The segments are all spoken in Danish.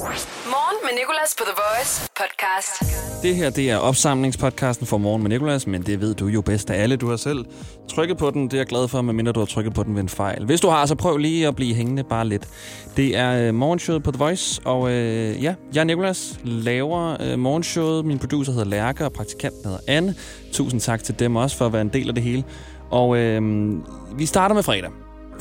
Morgen med Nicolas på The Voice podcast. Det her, det er opsamlingspodcasten for Morgen med Nicolas, men det ved du jo bedst af alle. Du har selv trykket på den, det er jeg glad for, medmindre du har trykket på den ved en fejl. Hvis du har, så prøv lige at blive hængende bare lidt. Det er øh, morgenshowet på The Voice, og øh, ja, jeg er Nicolas, laver øh, morgenshowet. Min producer hedder Lærke, og praktikanten hedder Anne. Tusind tak til dem også for at være en del af det hele. Og øh, vi starter med fredag.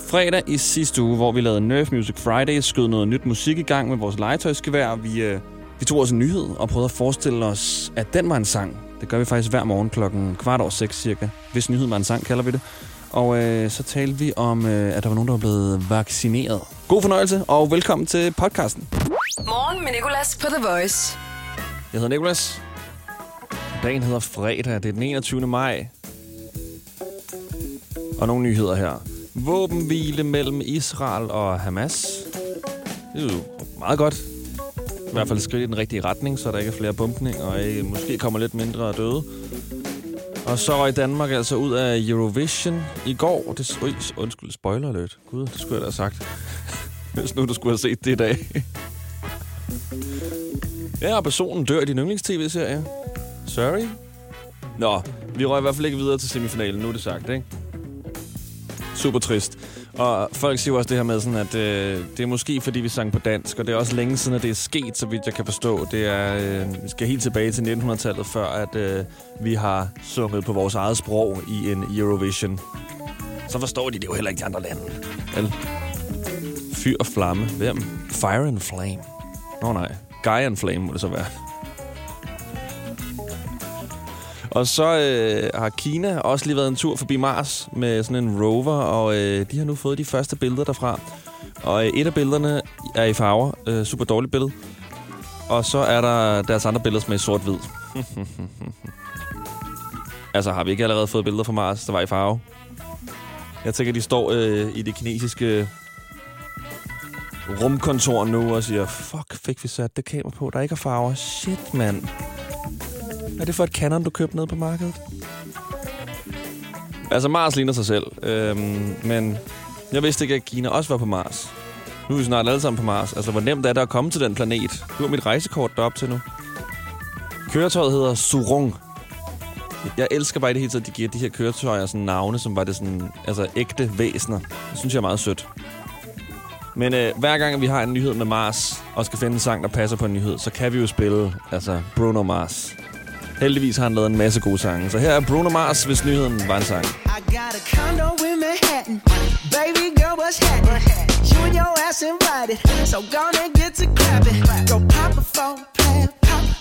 Fredag i sidste uge, hvor vi lavede Nerf Music Friday, skød noget nyt musik i gang med vores legetøjsgevær. Vi, øh, vi tog os en nyhed og prøvede at forestille os, at den var en sang. Det gør vi faktisk hver morgen klokken kvart over seks cirka. Hvis nyheden var en sang, kalder vi det. Og øh, så talte vi om, øh, at der var nogen, der var blevet vaccineret. God fornøjelse, og velkommen til podcasten. Morgen med Nicolas på The Voice. Jeg hedder Nikolas. Dagen hedder fredag. Det er den 21. maj. Og nogle nyheder her. Våbenhvile mellem Israel og Hamas. Det er jo meget godt. I hvert fald et skridt i den rigtige retning, så der ikke er flere bumpninger, og I måske kommer lidt mindre døde. Og så i Danmark altså ud af Eurovision i går. Det, øj, undskyld, spoiler lidt. Gud, det skulle jeg da have sagt. Hvis nu du skulle have set det i dag. Ja, og personen dør i din yndlings-tv-serie. Sorry. Nå, vi røg i hvert fald ikke videre til semifinalen, nu er det sagt, ikke? Super trist. Og folk siger også det her med, sådan, at øh, det er måske fordi, vi sang på dansk, og det er også længe siden, at det er sket, så vidt jeg kan forstå. Det er, øh, vi skal helt tilbage til 1900-tallet, før at øh, vi har sunget på vores eget sprog i en Eurovision. Så forstår de det jo heller ikke de andre lande. Vel? Fyr og flamme. Hvem? Fire and Flame. Nå nej. Guy and Flame må det så være. Og så øh, har Kina også lige været en tur forbi Mars med sådan en rover, og øh, de har nu fået de første billeder derfra. Og øh, et af billederne er i farver. Øh, super dårligt billede. Og så er der deres andre billeder, som er i sort-hvid. altså, har vi ikke allerede fået billeder fra Mars, der var i farve? Jeg tænker, de står øh, i det kinesiske rumkontor nu og siger, fuck, fik vi sat det kamera på, der ikke er farver. Shit, mand. Hvad er det for et Canon, du købte ned på markedet? Altså, Mars ligner sig selv. Øhm, men jeg vidste ikke, at Kina også var på Mars. Nu er vi snart alle sammen på Mars. Altså, hvor nemt er det at komme til den planet? Du har mit rejsekort derop til nu. Køretøjet hedder Surung. Jeg elsker bare i det hele taget, at de giver de her køretøjer sådan navne, som var det sådan, altså ægte væsener. Det synes jeg er meget sødt. Men øh, hver gang vi har en nyhed med Mars, og skal finde en sang, der passer på en nyhed, så kan vi jo spille altså Bruno Mars. Heldigvis har han lavet en masse gode sange. Så her er Bruno Mars, hvis nyheden var en sang. I got a condo in Manhattan. Baby girl, what's happening? You and your ass invited. So gonna get to clapping. Go pop a phone, a plan.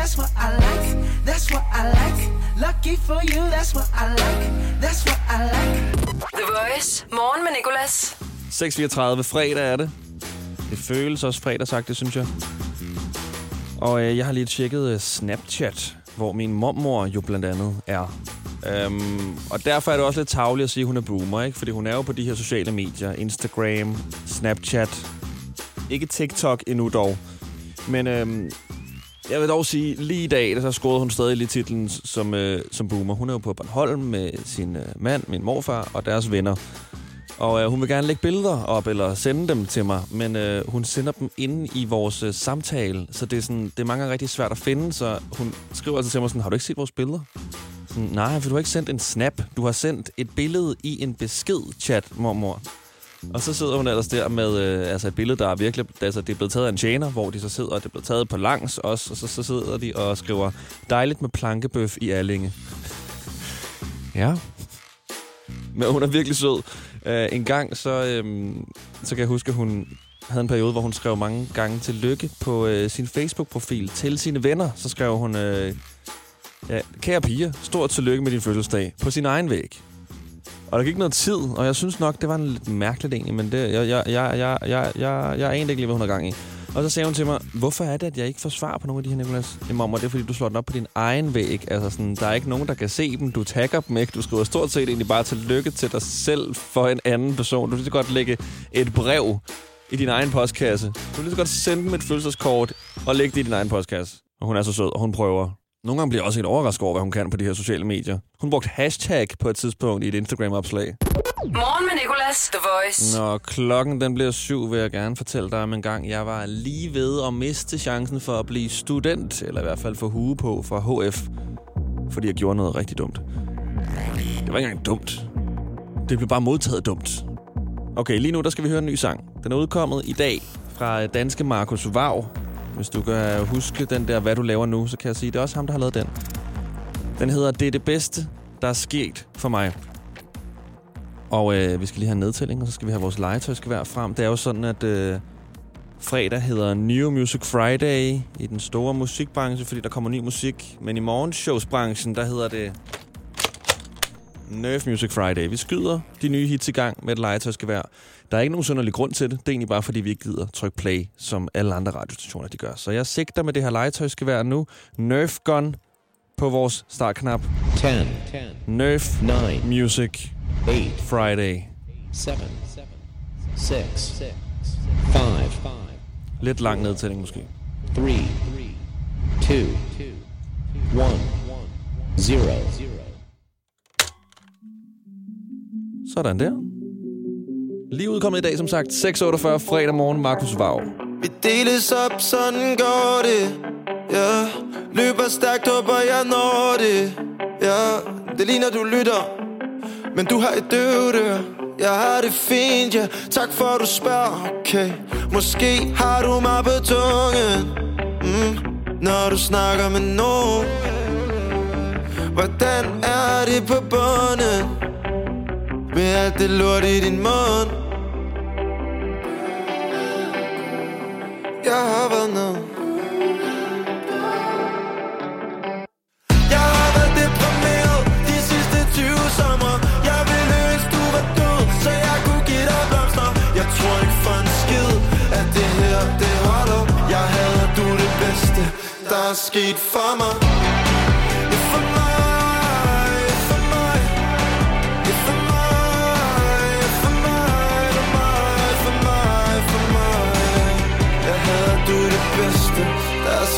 that's what I like. That's what I like. Lucky for you, that's what I like. That's what I like. The Voice. Morgen med Nicolas. 6.34 fredag er det. Det føles også fredag, det synes jeg. Og øh, jeg har lige tjekket øh, Snapchat, hvor min mormor jo blandt andet er. Øhm, og derfor er det også lidt tavligt at sige, at hun er boomer, ikke? Fordi hun er jo på de her sociale medier. Instagram, Snapchat. Ikke TikTok endnu dog. Men øhm, jeg vil dog sige, lige i dag, der så scorede hun stadig lige titlen som, øh, som boomer. Hun er jo på Bornholm med sin øh, mand, min morfar og deres venner. Og øh, hun vil gerne lægge billeder op, eller sende dem til mig, men øh, hun sender dem inde i vores øh, samtale, så det er, sådan, det er mange gange rigtig svært at finde, så hun skriver altså til mig sådan, har du ikke set vores billeder? Sådan, Nej, for du har ikke sendt en snap. Du har sendt et billede i en besked-chat, mormor. Og så sidder hun ellers der med øh, altså et billede, der er virkelig... Altså, det er blevet taget af en tjener, hvor de så sidder, og det er blevet taget på langs også, og så, så sidder de og skriver, dejligt med plankebøf i Allinge. Ja. Men hun er virkelig sød. Uh, en gang, så, øhm, så kan jeg huske, at hun havde en periode, hvor hun skrev mange gange til lykke på øh, sin Facebook-profil til sine venner. Så skrev hun, øh, Ja, kære piger, stort tillykke med din fødselsdag på sin egen væg. Og der gik noget tid, og jeg synes nok, det var en lidt mærkeligt egentlig, men det, jeg, jeg, jeg, jeg, jeg, jeg, jeg anede ikke lige, hvad hun gang i. Og så sagde hun til mig, hvorfor er det, at jeg ikke får svar på nogle af de her, Nicolas? Jamen, det er, fordi du slår den op på din egen væg. Altså, sådan, der er ikke nogen, der kan se dem. Du tagger dem ikke. Du skriver stort set egentlig bare til lykke til dig selv for en anden person. Du kan så godt lægge et brev i din egen postkasse. Du kan lige så godt sende dem et fødselskort og lægge det i din egen postkasse. Og hun er så sød, og hun prøver. Nogle gange bliver jeg også helt overrasket over, hvad hun kan på de her sociale medier. Hun brugte hashtag på et tidspunkt i et Instagram-opslag. Morgen med Nicolas, The Voice. Når klokken den bliver syv, vil jeg gerne fortælle dig om en gang, jeg var lige ved at miste chancen for at blive student, eller i hvert fald få hue på fra HF, fordi jeg gjorde noget rigtig dumt. Det var ikke engang dumt. Det blev bare modtaget dumt. Okay, lige nu der skal vi høre en ny sang. Den er udkommet i dag fra danske Markus Vav. Hvis du kan huske den der, hvad du laver nu, så kan jeg sige, det er også ham, der har lavet den. Den hedder Det er det bedste, der er sket for mig. Og øh, vi skal lige have en nedtælling, og så skal vi have vores legetøjsgevær frem. Det er jo sådan, at øh, fredag hedder New Music Friday i den store musikbranche, fordi der kommer ny musik. Men i morgenshowsbranchen, der hedder det Nerf Music Friday. Vi skyder de nye hits i gang med et legetøjsgevær. Der er ikke nogen synderlig grund til det. Det er egentlig bare, fordi vi ikke gider trykke play, som alle andre radiostationer de gør. Så jeg sigter med det her legetøjsgevær nu. Nerf Gun på vores startknap. 10, Nerf 9, Music 8, Friday. 7, 6, 5, Lidt lang nedtælling måske. 3, 2, 1, 0. Sådan der. Lige udkommet i dag, som sagt, 6.48 fredag morgen, Markus Vav. Vi deles op, sådan går det. Ja, løber stærkt, håber jeg når det. Ja, det ligner du lytter. Men du har et døvt Jeg har det fint, ja. Tak for du spørger, okay. Måske har du mig på tungen. Mm, Når du snakker med nogen. Hvordan er det på bunden? Med alt det lort i din mund. Jeg har været ned. Jeg har været deprimeret De sidste 20 sommer Jeg ville ønske du det her det holder. Jeg du det bedste Der er sket for mig.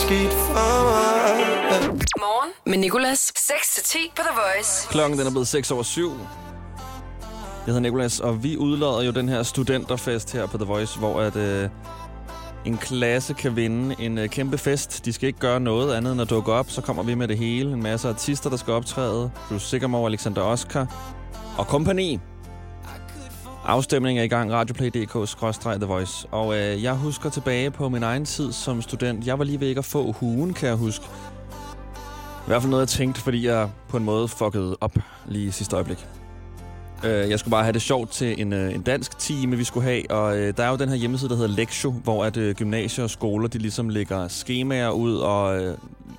Sket for mig Morgen med Nicolas. 6-10 på The Voice. Klokken den er blevet 6 over 7. Jeg hedder Nikolas, og vi udlader jo den her studenterfest her på The Voice, hvor at, øh, en klasse kan vinde en øh, kæmpe fest. De skal ikke gøre noget andet end at dukke op. Så kommer vi med det hele. En masse artister, der skal optræde. Bruce Sigamore, Alexander Oscar og kompagni. Afstemningen er i gang. Radioplay.dk-The Voice. Og øh, jeg husker tilbage på min egen tid som student. Jeg var lige ved ikke at få hugen, kan jeg huske. I hvert fald noget, jeg tænkte, fordi jeg på en måde fuckede op lige i sidste øjeblik. Øh, jeg skulle bare have det sjovt til en, øh, en dansk time, vi skulle have. Og øh, der er jo den her hjemmeside, der hedder Lektio, hvor at øh, gymnasier og skoler, de ligesom lægger skemaer ud og øh,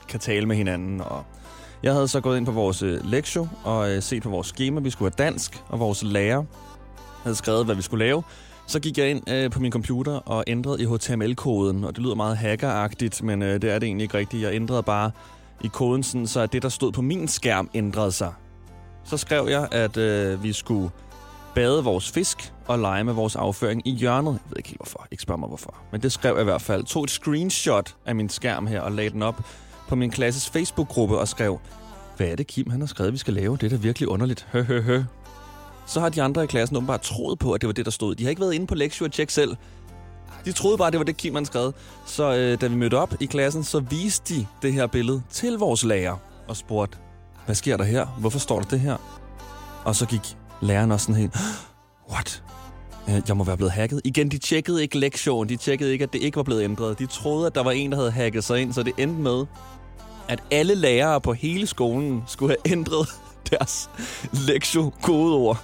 kan tale med hinanden. Og jeg havde så gået ind på vores øh, og øh, set på vores schema. Vi skulle have dansk, og vores lærer havde skrevet, hvad vi skulle lave. Så gik jeg ind øh, på min computer og ændrede i HTML-koden, og det lyder meget hackeragtigt, men øh, det er det egentlig ikke rigtigt. Jeg ændrede bare i koden, sådan, så at det, der stod på min skærm, ændrede sig. Så skrev jeg, at øh, vi skulle bade vores fisk og lege med vores afføring i hjørnet. Jeg ved ikke helt hvorfor. Ikke spørg mig hvorfor. Men det skrev jeg i hvert fald. Tog et screenshot af min skærm her og lagde den op på min klasses Facebook-gruppe og skrev, hvad er det, Kim han har skrevet, vi skal lave? Det er da virkelig underligt. Hø, hø, hø. Så har de andre i klassen åbenbart troet på, at det var det, der stod. De har ikke været inde på lektier og tjek selv. De troede bare, det var det, Kim han skrev. Så øh, da vi mødte op i klassen, så viste de det her billede til vores lærer og spurgte, hvad sker der her? Hvorfor står der det her? Og så gik læreren også sådan helt, what? Øh, jeg må være blevet hacket. Igen, de tjekkede ikke lektionen. De tjekkede ikke, at det ikke var blevet ændret. De troede, at der var en, der havde hacket sig ind, så det endte med, at alle lærere på hele skolen skulle have ændret deres lektio-kodeord.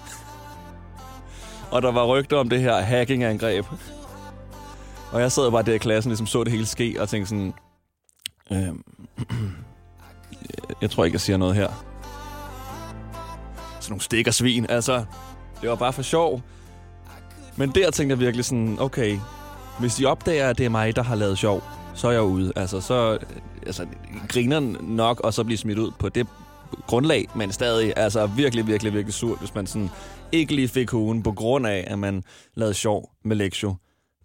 Og der var rygter om det her hacking-angreb. Og jeg sad bare der i klassen, ligesom så det hele ske, og tænkte sådan... Øhm, Jeg tror ikke, jeg siger noget her. Sådan nogle stikker svin. Altså, det var bare for sjov. Men der tænkte jeg virkelig sådan, okay, hvis de opdager, at det er mig, der har lavet sjov, så er jeg ude. Altså, så øh, altså, griner nok, og så bliver smidt ud på det grundlag, men stadig altså virkelig, virkelig, virkelig surt, hvis man sådan ikke lige fik ugen på grund af, at man lavede sjov med Lexio.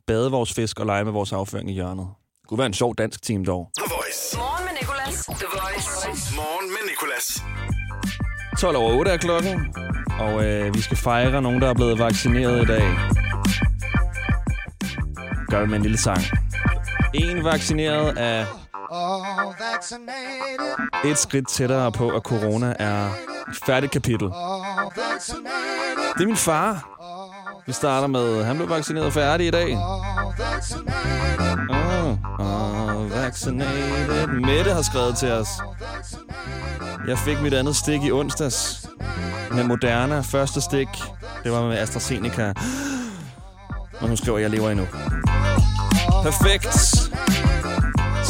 Bade vores fisk og lege med vores afføring i hjørnet. Det kunne være en sjov dansk team dog. The Voice. Morgen med Nicolas. The Voice. Morgen med Nicolas. 12 over 8 er klokken, og øh, vi skal fejre nogen, der er blevet vaccineret i dag. Gør det med en lille sang. En vaccineret er et skridt tættere på, at corona er et færdigt kapitel. Det er min far. Vi starter med, han blev vaccineret færdig i dag. Oh, oh, vaccinated. Mette har skrevet til os. Jeg fik mit andet stik i onsdags med Moderna. Første stik, det var med AstraZeneca. Og nu skriver jeg, jeg lever endnu. Perfekt.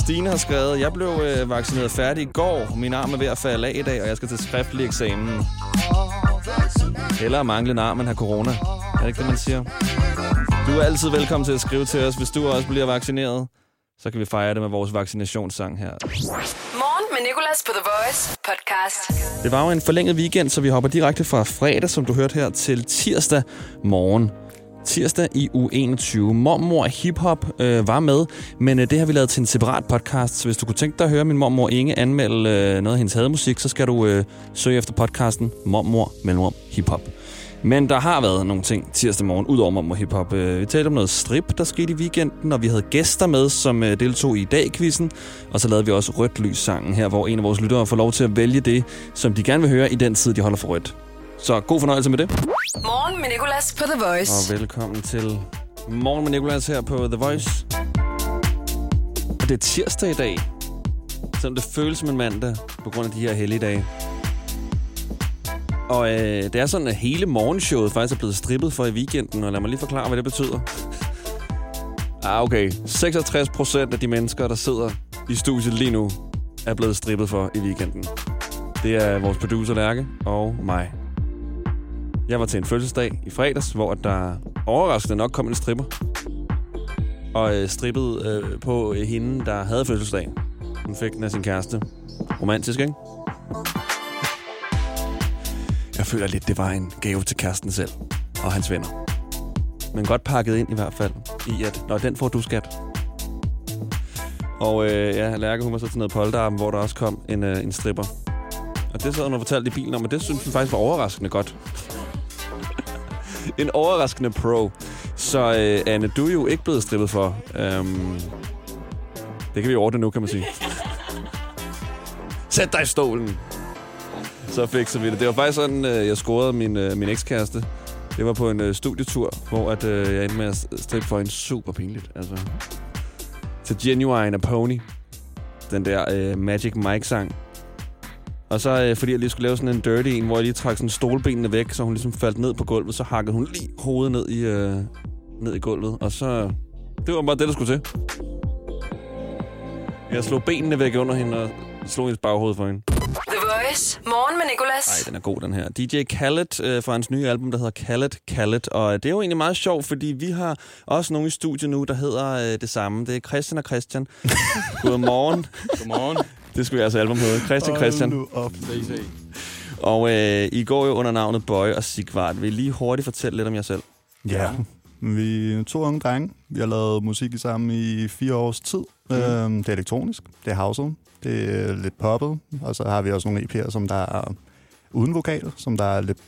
Stine har skrevet, jeg blev øh, vaccineret færdig i går. Min arm er ved at falde af i dag, og jeg skal til skriftlig eksamen. Eller mangle en arm, har corona. Er det ikke det, man siger? Du er altid velkommen til at skrive til os, hvis du også bliver vaccineret. Så kan vi fejre det med vores vaccinationssang her. Morgen med Nicolas på The Voice podcast. Det var jo en forlænget weekend, så vi hopper direkte fra fredag, som du hørte her, til tirsdag morgen. Tirsdag i U21. Mormor Hip-Hop øh, var med, men øh, det har vi lavet til en separat podcast, så hvis du kunne tænke dig at høre min mormor Inge anmelde øh, noget af hendes hademusik, så skal du øh, søge efter podcasten Mormor Mellemrum Hip-Hop. Men der har været nogle ting tirsdag morgen, udover Mormor Hip-Hop. Øh, Vi talte om noget strip, der skete i weekenden, og vi havde gæster med, som øh, deltog i dag-quizzen. Og så lavede vi også Rødt Lys-sangen her, hvor en af vores lyttere får lov til at vælge det, som de gerne vil høre i den tid, de holder for rødt. Så god fornøjelse med det. Morgen med Nicolas på The Voice. Og velkommen til Morgen med Nicolas her på The Voice. Og det er tirsdag i dag, selvom det føles som en mandag på grund af de her helligdage. Og øh, det er sådan, at hele morgenshowet faktisk er blevet strippet for i weekenden, og lad mig lige forklare, hvad det betyder. Ah, okay. 66 procent af de mennesker, der sidder i studiet lige nu, er blevet strippet for i weekenden. Det er vores producer Lærke og mig. Jeg var til en fødselsdag i fredags, hvor der overraskende nok kom en stripper. Og øh, strippede øh, på øh, hende, der havde fødselsdag. Hun fik den af sin kæreste. Romantisk, ikke? Jeg føler lidt, det var en gave til kæresten selv og hans venner. Men godt pakket ind i hvert fald, i at, når den får du skat. Og øh, ja, Lærke, hun var så til noget polterarben, hvor der også kom en, øh, en stripper. Og det sad hun og fortalte i bilen om, og det synes hun faktisk var overraskende godt. en overraskende pro. Så øh, Anne, du er jo ikke blevet strippet for. Øhm, det kan vi ordne nu, kan man sige. Sæt dig i stolen. Så fikser vi det. Det var faktisk sådan, øh, jeg scorede min, øh, min ekskæreste. Det var på en øh, studietur, hvor at, øh, jeg endte med at strippe for en super pinligt. Altså. Til Genuine a Pony. Den der øh, Magic Mike-sang. Og så, øh, fordi jeg lige skulle lave sådan en dirty en, hvor jeg lige trak sådan stolbenene væk, så hun ligesom faldt ned på gulvet, så hakkede hun lige hovedet ned i, øh, ned i gulvet. Og så... Det var bare det, der skulle til. Jeg slog benene væk under hende og slog hendes baghoved for hende. The Voice. Morgen med Nicolas. Ej, den er god, den her. DJ Khaled øh, fra hans nye album, der hedder Khaled Khaled. Og det er jo egentlig meget sjovt, fordi vi har også nogen i studiet nu, der hedder øh, det samme. Det er Christian og Christian. Godmorgen. Godmorgen. Det skulle jeres album hedde. Christian Christian. nu op. Se, se. Og øh, I går jo under navnet Boy og Sigvart. Vil I lige hurtigt fortælle lidt om jer selv? Ja, vi er to unge drenge. Vi har lavet musik i sammen i fire års tid. Mm. Øhm, det er elektronisk, det er houset, det er lidt poppet, og så har vi også nogle EP'er, som der er uden vokal, som der er lidt,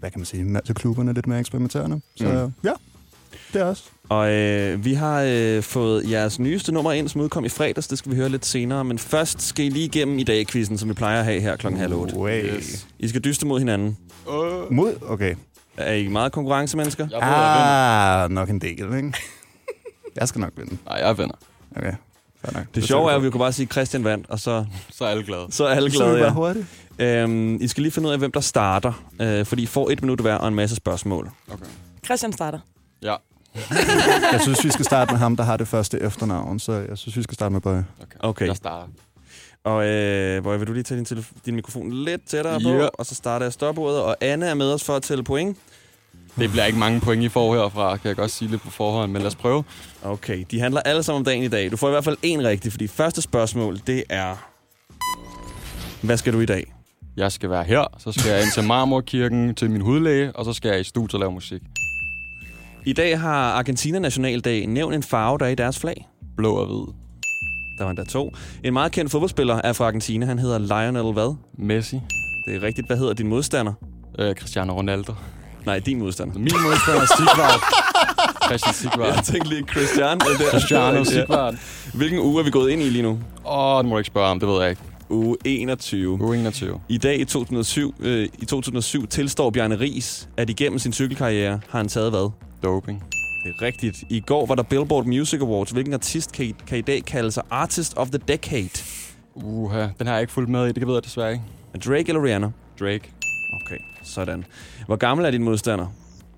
hvad kan man sige, til klubberne lidt mere eksperimenterende. Så Mm. ja, det er også. Og øh, vi har øh, fået jeres nyeste nummer ind, som udkom i fredags. Det skal vi høre lidt senere. Men først skal I lige igennem i dag quizzen som vi plejer at have her klokken halv otte. Yes. I skal dyste mod hinanden. Uh, Mod? Okay. Er I meget konkurrencemennesker? jeg Ah, nok en del, ikke? Jeg skal nok vinde. Nej, jeg vinder. Okay, nok. Det sjove er, at vi kunne bare sige, at Christian vandt, og så, Så er alle glade. så er alle Så er glade. det bare Ja. hurtigt. Øhm, I skal lige finde ud af, hvem der starter. Øh, fordi I får et minut hver og en masse spørgsmål. Okay. Christian starter. Ja, Jeg synes, vi skal starte med ham, der har det første efternavn, så jeg synes, vi skal starte med Bøje. okay. Okay. Jeg starter. Og øh, hvor vil du lige tage din, telef- din mikrofon lidt tættere Ja. på, og så starter jeg stopordet, og Anne er med os for at tælle point. Det bliver ikke mange point, I får herfra, kan jeg godt sige lidt på forhånd, men lad os prøve. Okay, de handler alle sammen om dagen i dag. Du får i hvert fald en rigtig, fordi første spørgsmål, det er... Hvad skal du i dag? Jeg skal være her, så skal jeg ind til Marmorkirken til min hudlæge, og så skal jeg i studiet og lave musik. I dag har Argentina Nationaldag nævnt en farve, der er i deres flag. Blå og hvid. Der var endda to. En meget kendt fodboldspiller er fra Argentina. Han hedder Lionel hvad? Messi. Det er rigtigt. Hvad hedder din modstander? Øh, Cristiano Ronaldo. Nej, din modstander. Min modstander er Sigvart. Christian Sigvart. Jeg tænkte lige Christian. Der. Cristiano Ja. Sigvart. Hvilken uge er vi gået ind i lige nu? Åh, det må du ikke spørge om, det ved jeg ikke. Uge 21. Uge 21. I dag i 2007, øh, i 2007 tilstår Bjarne Ries, at igennem sin cykelkarriere har han taget hvad? Doping. Det er rigtigt. I går var der Billboard Music Awards. Hvilken artist kan i, kan i dag kalde sig Artist of the Decade? Uha, den har jeg ikke fulgt med i, det ved jeg desværre ikke. Drake eller Rihanna? Drake. Okay, sådan. Hvor gammel er din modstander?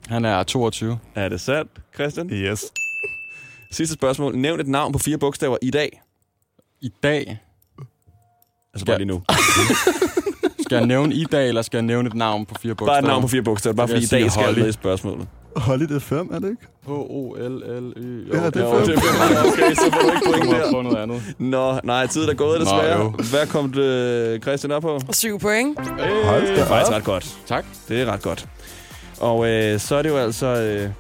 Han er 22. Er det sandt, Christian? Yes. Sidste spørgsmål. Nævn et navn på fire bogstaver i dag. I dag. Altså bare lige nu. Skal jeg nævne i dag, eller skal jeg nævne et navn på fire bogstaver? Bare et navn på fire bogstaver. Bare fordi kan i dag jeg skal Holly. med i spørgsmålet. Holiday 5, er det ikke? H-O-L-L-Y. Ja, det er Jo, fem. det er okay, så får du ikke point der. prøve noget andet. Nå, nej, tiden er gået Nå, desværre. jo. Hvad kom det, Christian op på? Syv point. Hold da Det er faktisk ret godt. Tak. Det er ret godt. Og øh, så er det jo altså øh,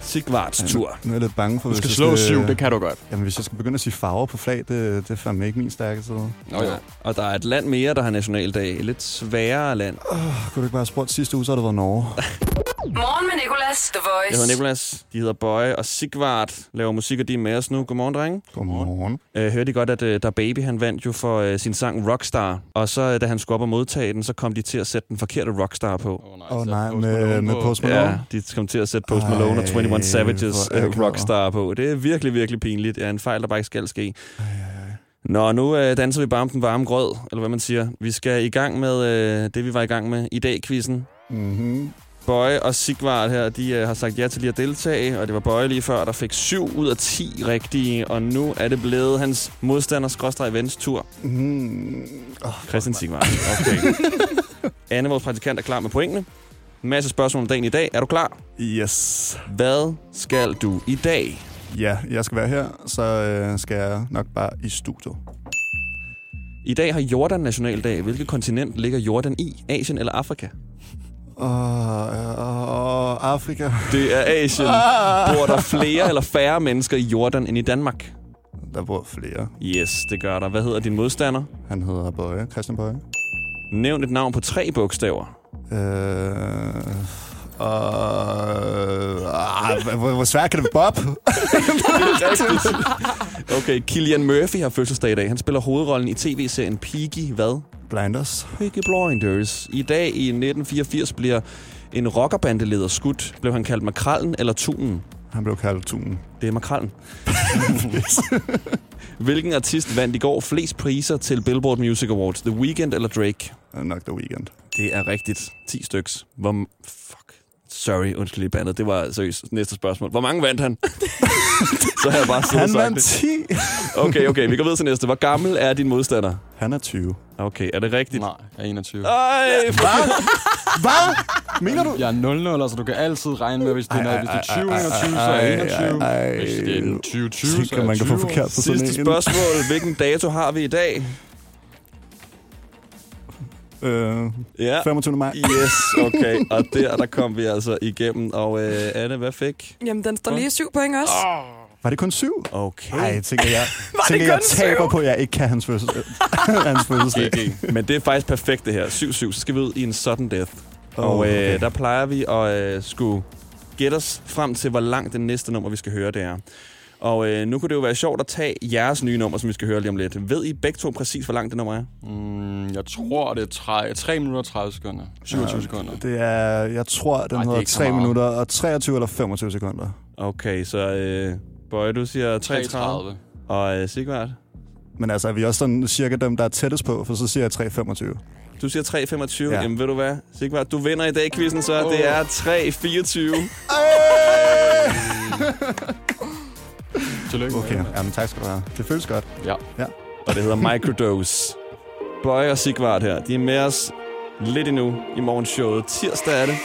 Sigvards tur. Nu er jeg lidt bange for, Du hvis skal jeg slå syv, det kan du godt. Jamen, hvis jeg skal begynde at sige farver på flag, det, det er fandme ikke min stærke side. Nå ja. Og der er et land mere, der har nationaldag. Et lidt sværere land. Kunne du ikke bare have spurgt sidste uge, så har det været Norge. Morgen med Nicolas, The Voice. Jeg hedder Nikolas. De hedder Bøje og Sigvard laver musik, og de er med os nu. Godmorgen, drenge. Godmorgen. Øh, hørte I godt, at øh, der Baby han vandt jo for øh, sin sang Rockstar. Og så, øh, da han skulle op og modtage den, så kom de til at sætte den forkerte Rockstar på. Åh oh, nej, Post med, Malone med på. Post Malone. Ja, de kom til at sætte Post Malone og Ej, 21 Savages øh. Rockstar på. Det er virkelig, virkelig pinligt. Det er en fejl, der bare ikke skal ske. Nå, nu øh, danser vi bare om den varme grød, eller hvad man siger. Vi skal i gang med øh, det, vi var i gang med i dag, quizzen. Mm-hmm. Bøje og Sigvard her, de øh, har sagt ja til lige at deltage, og det var Bøje lige før, der fik 7 ud af 10 rigtige, og nu er det blevet hans modstander skråstreg vens tur. Mm. Oh, Christian Sigvard. Okay. Anne, vores praktikant, er klar med pointene. En masse spørgsmål om dagen i dag. Er du klar? yes. Hvad skal du i dag? Ja, jeg skal være her, så øh, skal jeg nok bare i studiet. I dag har Jordan nationaldag. Hvilket kontinent ligger Jordan i? Asien eller Afrika? Åh, oh, Afrika. Det er Asien. Bor der flere eller færre mennesker i Jordan end i Danmark? Der bor flere. Yes, det gør der. Hvad hedder din modstander? Han hedder Bøje, Christian Bøje. Nævn et navn på tre bogstaver. Øh, og, ah, hvor, hvor svært kan det være? Bob? Okay, Killian Murphy har fødselsdag i dag. Han spiller hovedrollen i tv-serien Peaky hvad? Blinders. Peaky Blinders. I dag i 1984 bliver en rockerbandeleder skudt. Blev han kaldt makrallen eller tunen? Han blev kaldt Tunen. Det er makrallen. Hvilken artist vandt i går flest priser til Billboard Music Awards? The Weeknd eller Drake? Nok The Weekend. Det er rigtigt. 10 styks. Hvor... Fuck. Sorry, undskyld lige bandet. Det var seriøst næste spørgsmål. Hvor mange vandt han? Så har jeg bare siddet Han vandt det. 10. Okay, okay, vi går videre til næste. Hvor gammel er din modstander? Han er 20. Okay, er det rigtigt? Nej, jeg er 21. Ej, fuck. Hvad? Mener du? Jeg er 0-0, så du kan altid regne med, hvis det er, Ej, hvis det ej, er ej, 20-21, så er jeg 21. ej, ej. Hvis det er 20-20, så Tænk, er at man jeg kan få 20. forkert på sådan Sidste spørgsmål. Hvilken dato har vi i dag? Øh, Ja. 25. maj. Yes, okay. Og der, der kom vi altså igennem. Og øh, Anne, hvad fik? Jamen, den står lige syv point også. Var det kun syv? Okay. Nej, jeg tænker, jeg, det tænker, jeg taber syv? på, at jeg ikke kan hans fødsel. hans fødselsdag. GG. Men det er faktisk perfekt, det her. 7-7. Så skal vi ud i en sudden death. Åh, Og øh, okay. der plejer vi at øh, skulle gætte os frem til, hvor langt det næste nummer, vi skal høre, det er. Og øh, nu kunne det jo være sjovt at tage jeres nye nummer, som vi skal høre lige om lidt. Ved I begge to præcis, hvor langt det nummer er? Mm, jeg tror, det er 3, 3 minutter og 30 sekunder. 27 sekunder. Det er, jeg tror, den Ej, det er hedder ikke så 3 meget. minutter og 23 eller 25 sekunder. Okay, så øh, Bøje, du siger 33. 33. Og øh, Sigvard, Men altså, er vi også sådan cirka dem, der er tættest på, for så siger jeg 3,25. du siger 3,25. Ja. Ja. Jamen ved du hvad, Sigvard, du vinder i dag quizzen, så Åh. det er 3,24. Tillykke. Okay, jamen tak skal du have. Det føles godt. Ja. Og det hedder Microdose. Bøje og Sigvart her. De er med os lidt endnu i morgenshowet. Tirsdag er det.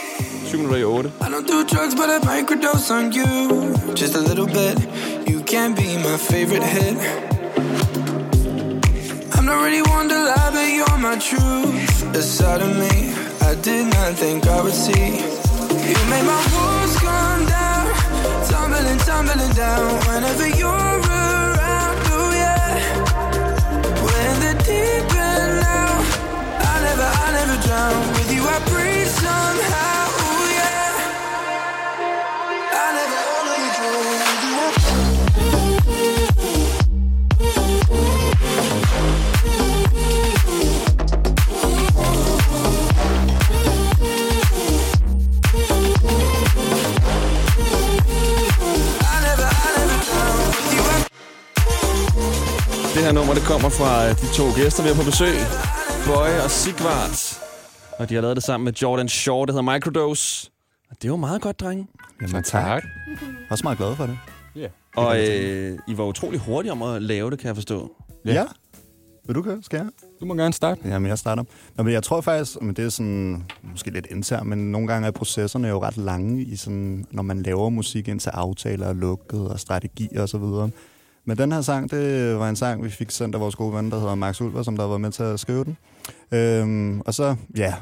7 minutter i 8. I don't do drugs, but I microdose on you. Just a little bit. You can be my favorite hit. I'm not really one to lie, but you're my truth. A side of me I did not think I would see. You make my down, tumbling, down. Whenever you're around, oh yeah. When the deep end now, I never, I never drown. With you, I breathe somehow, Det her nummer, det kommer fra øh, de to gæster, vi har på besøg. Bøje og Sigvart. Og de har lavet det sammen med Jordan Shaw, det hedder Microdose. Og det er jo meget godt, drenge. Jamen tak. Også meget glad for det. Og øh, I var utrolig hurtige om at lave det, kan jeg forstå. Ja. Ja. Vil du køre? Skal jeg? Du må gerne starte. Jamen, jeg starter. Nå, men jeg tror faktisk, men det er sådan, måske lidt internt, men nogle gange er processerne jo ret lange, i sådan, når man laver musik ind til aftaler og lukket og strategier og så videre. Men den her sang, det var en sang, vi fik sendt af vores gode ven, der hedder Max Ulver, som der var med til at skrive den. Øhm, og så, ja,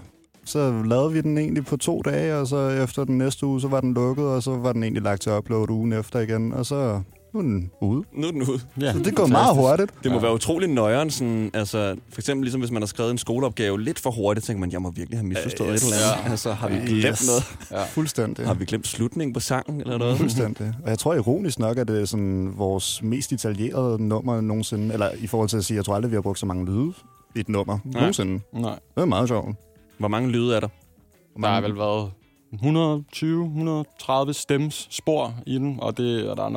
så lavede vi den egentlig på to dage, og så efter den næste uge, så var den lukket, og så var den egentlig lagt til upload ugen efter igen, og så nu er den ude. Nu er den ude. Ja, Så det går meget hurtigt. Det må Ja. være utrolig nøjeren, sådan, altså, for eksempel ligesom hvis man har skrevet en skoleopgave lidt for hurtigt, tænker man, jeg må virkelig have misforstået Øh, et eller andet. ja. Altså, har vi Yes. glemt noget? Ja. Fuldstændig. Har vi glemt slutningen på sangen eller noget? Fuldstændig. Og jeg tror ironisk nok, at det er sådan vores mest detaljerede nummer nogensinde, eller i forhold til at sige, jeg tror aldrig, vi har brugt så mange lyde i et nummer Nej. nogensinde. Nej. Det er meget sjovt. Hvor mange lyde er der? Der har vel været 120-130 stems spor i den, og, det, og der er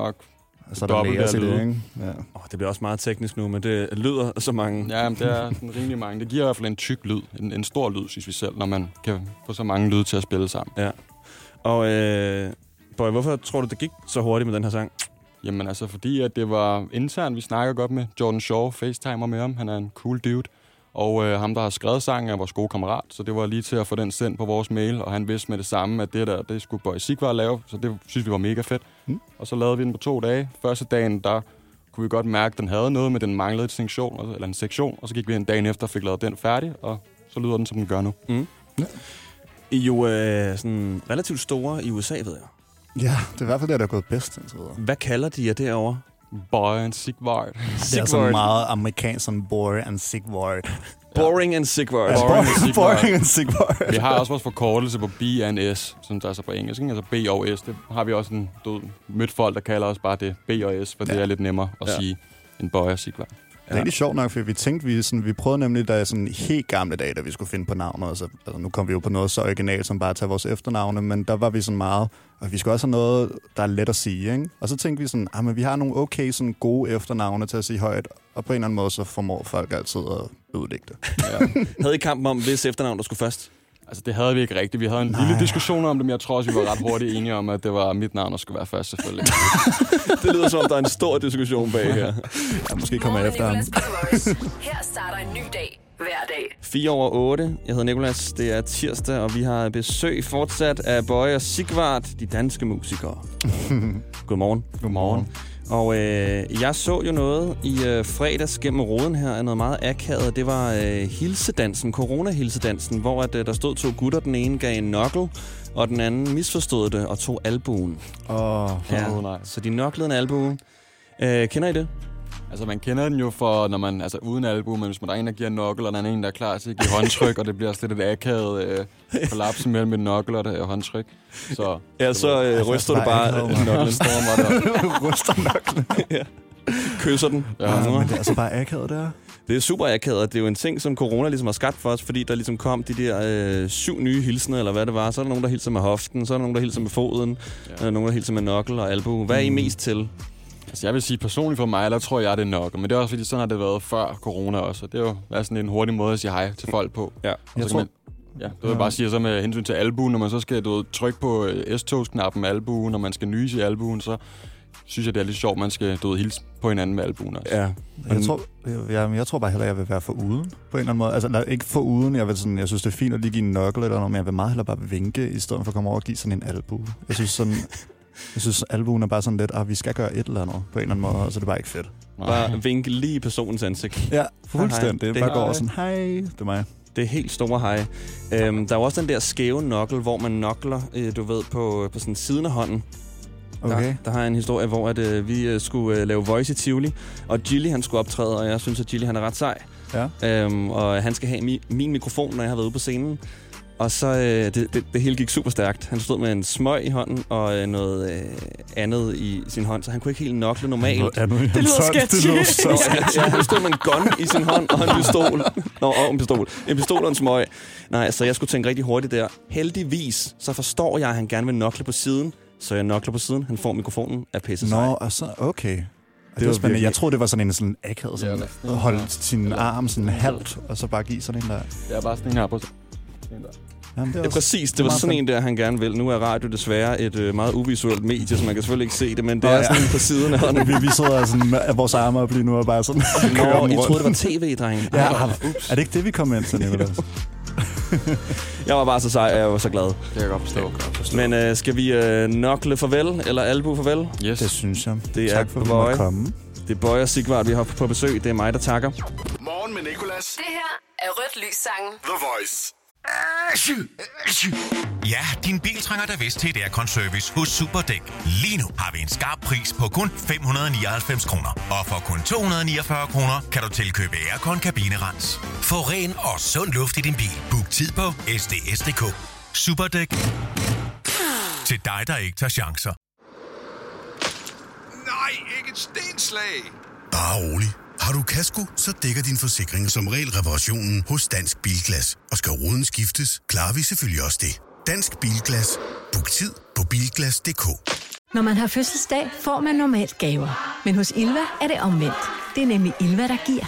nok... Så er der det, lyde. ikke? Ja. Oh, det bliver også meget teknisk nu, men det lyder så mange. Ja, men det er sådan rimelig mange. Det giver i hvert fald en tyk lyd. En, en stor lyd, synes vi selv, når man kan få så mange lyde til at spille sammen. Og øh, Boy, hvorfor tror du, det gik så hurtigt med den her sang? Jamen altså, fordi at det var internt, vi snakker godt med Jordan Shaw, facetimer med ham. Han er en cool dude. Og øh, ham, der har skrevet sangen, er vores gode kammerat, så det var lige til at få den sendt på vores mail, og han vidste med det samme, at det der, det skulle Boy Sigvar lave, så det synes vi var mega fedt. Mm. Mm. Og så lavede vi den på to dage. Første dagen, der kunne vi godt mærke, at den havde noget, men den manglede et sektion, eller en sektion, og så gik vi en dag efter og fik lavet den færdig, og så lyder den, som den gør nu. I er jo øh, sådan relativt store i USA, ved jeg. ja, det er i hvert fald det, der er gået bedst indtil videre. Hvad kalder de jer derovre? Boy and Sigvar. Det er så meget amerikansk, sådan boy and Sigvard. Boring and Sigvard. Ja, Boring and Sigvard. Boring and Sigvard. Vi har også vores forkortelse på B&S, som der er så på engelsk, ikke? altså B og S. Det har vi også en død mødt folk, der kalder os bare det B og S, for ja. det er lidt nemmere at Ja. ja. sige en bøjer Sigvar. Det er egentlig sjovt nok, for vi tænkte, vi, sådan, vi prøvede nemlig, da sådan helt gamle dage, da vi skulle finde på navnet. Altså, altså, nu kom vi jo på noget så originalt, som bare at tage vores efternavne, men der var vi sådan meget, og vi skulle også have noget, der er let at sige, ikke? Og så tænkte vi sådan, ah, men vi har nogle okay sådan gode efternavne til at sige højt, og på en eller anden måde, så formår folk altid at udlægge det. Ja. Havde I kampen om, hvis efternavn, der skulle først? altså, det havde vi ikke rigtigt. Vi havde en Nej. lille diskussion om det, men jeg tror også, vi var ret hurtigt enige om, at det var mit navn, der skulle være først, selvfølgelig. Det lyder som om, der er en stor diskussion bag her. Jeg måske kommer jeg efter ham. Her starter en ny dag hver dag. 4 over 8. Jeg hedder Nikolas. Det er tirsdag, og vi har besøg fortsat af Bøje og Sigvart, de danske musikere. Godmorgen. Godmorgen. Og øh, jeg så jo noget i øh, fredags gennem roden her af noget meget akavet. Det var øh, hilsedansen, corona-hilsedansen, hvor at, øh, der stod to gutter. Den ene gav en knuckle, og den anden misforstod det og tog albuen. Åh, Ja, Åh, nej. så de knoklede en albue. Øh, kender I det? Altså, man kender den jo for, når man, altså uden albu, men hvis man der er en, der giver knuckle, og der er en, der er klar til at give håndtryk, og det bliver også lidt et akavet øh, kollaps mellem et knuckle og et øh, håndtryk. Så Ja, så øh, ryster du bare der. ryster nok. kysser den. Ja. Ja, men det er altså bare akavet der. Det er super akavet, det er jo en ting, som corona ligesom har skabt for os, fordi der ligesom kom de der øh, syv nye hilsener, eller hvad det var. Så er der nogen, der hilser med hoften, så er der nogen, der hilser med foden, ja. Ja. øh, nogen, der hilser med knuckle og albu. Hvad er I mest til? Altså, jeg vil sige personligt for mig, der tror jeg, det er nok. Men det er også fordi, sådan har det været før corona også. Og det er jo været sådan en hurtig måde at sige hej til folk på. Ja. Og Jeg tror- kan man, ja, det vil jeg bare sige, så med hensyn til albuen, når man så skal du ved, trykke på øh, S-togsknappen albuen, når man skal nyse i albuen, så synes jeg, det er lidt sjovt, man skal du ved, hilse på hinanden med albuen også. Ja. Jeg tror, jeg, jeg, jeg tror bare heller, jeg vil være for uden på en eller anden måde. Altså, nej, ikke for uden. Jeg, vil sådan, jeg synes, det er fint at lige give en knuckle eller noget, men jeg vil meget hellere bare vinke, i stedet for at komme over og give sådan en albu. Jeg synes sådan... Jeg synes, albuen er bare sådan lidt, at vi skal gøre et eller andet på en eller anden måde, og så er det bare ikke fedt. Bare vinke lige i personens ansigt. Ja, fuldstændig. Det Det er- bare går over sådan, hej, det er mig. Det er helt store hej. Øhm, der er jo også den der skæve knuckle, hvor man knuckler, øh, du ved, på, på sådan siden af hånden. Okay. Der, der har jeg en historie, hvor at, øh, vi øh, skulle øh, lave Voice i Tivoli, og Gilly han skulle optræde, og jeg synes, at Gilly han er ret sej. Ja. Øhm, og han skal have mi- min mikrofon, når jeg har været ude på scenen. Og så, øh, det, det, det hele gik super stærkt. Han stod med en smøg i hånden, og øh, noget øh, andet i sin hånd, så han kunne ikke helt nokle normalt. Noget andet Det lyder sketchy. Det lyder så ja, ja, han stod med en gun i sin hånd og en pistol. Nå, og en pistol. En pistol og en smøg. Nej, så jeg skulle tænke rigtig hurtigt der. Heldigvis, så forstår jeg, at han gerne vil nokle på siden. Så jeg nokler på siden. Han får mikrofonen af pisse Nå, sej. og så, okay. Det, var var spændende. virkelig- Jeg troede, det var sådan en sådan akavet, sådan Ja, ja, holde sin arm sådan halvt, og så bare give sådan en der. Det er bare sådan en her på. Sådan der. Jamen, Det er præcis, det var sådan en der, han gerne vil. Nu er radio desværre et øh, meget uvisuelt medie, så man kan selvfølgelig ikke se det, men det Nå, er ja. sådan på siden af hånden. vi, vi sidder sådan med vores arme op lige nu og bare sådan kører Nå, jeg rundt. troede, det var tv, drenge. Ja, Ej, er det ikke det, vi kom ind til, Nicolas? Jeg var bare så sej, og jeg var så glad. Det kan jeg godt forstå. Men øh, skal vi øh, nokle farvel, eller albu farvel? Yes. Det synes jeg. Det er tak for, at vi Boy. måtte komme. Det er Bøj og Sigvart, vi har på besøg. Det er mig, der takker. Morgen med Nicolas. Det her er Rødt Lys sangen. The Voice. Ja, din bil trænger da vist til et aircon-service hos Superdæk. Lige nu har vi en skarp pris på kun 599 kroner. Og for kun 249 kroner kan du tilkøbe aircon kabinerens. Få ren og sund luft i din bil. Book tid på sds.dk. Superdæk. Til dig, der ikke tager chancer. Nej, ikke et stenslag. Bare rolig. Har du kasko, så dækker din forsikring som regel reparationen hos Dansk Bilglas. Og skal ruden skiftes, klarer vi selvfølgelig også det. Dansk Bilglas. Book tid på bilglas.dk. Når man har fødselsdag, får man normalt gaver. Men hos Ilva er det omvendt. Det er nemlig Ilva, der giver.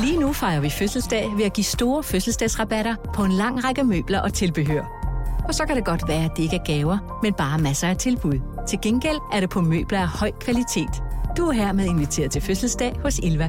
Lige nu fejrer vi fødselsdag ved at give store fødselsdagsrabatter på en lang række møbler og tilbehør. Og så kan det godt være, at det ikke er gaver, men bare masser af tilbud. Til gengæld er det på møbler af høj kvalitet. Du er hermed inviteret til fødselsdag hos Ilva.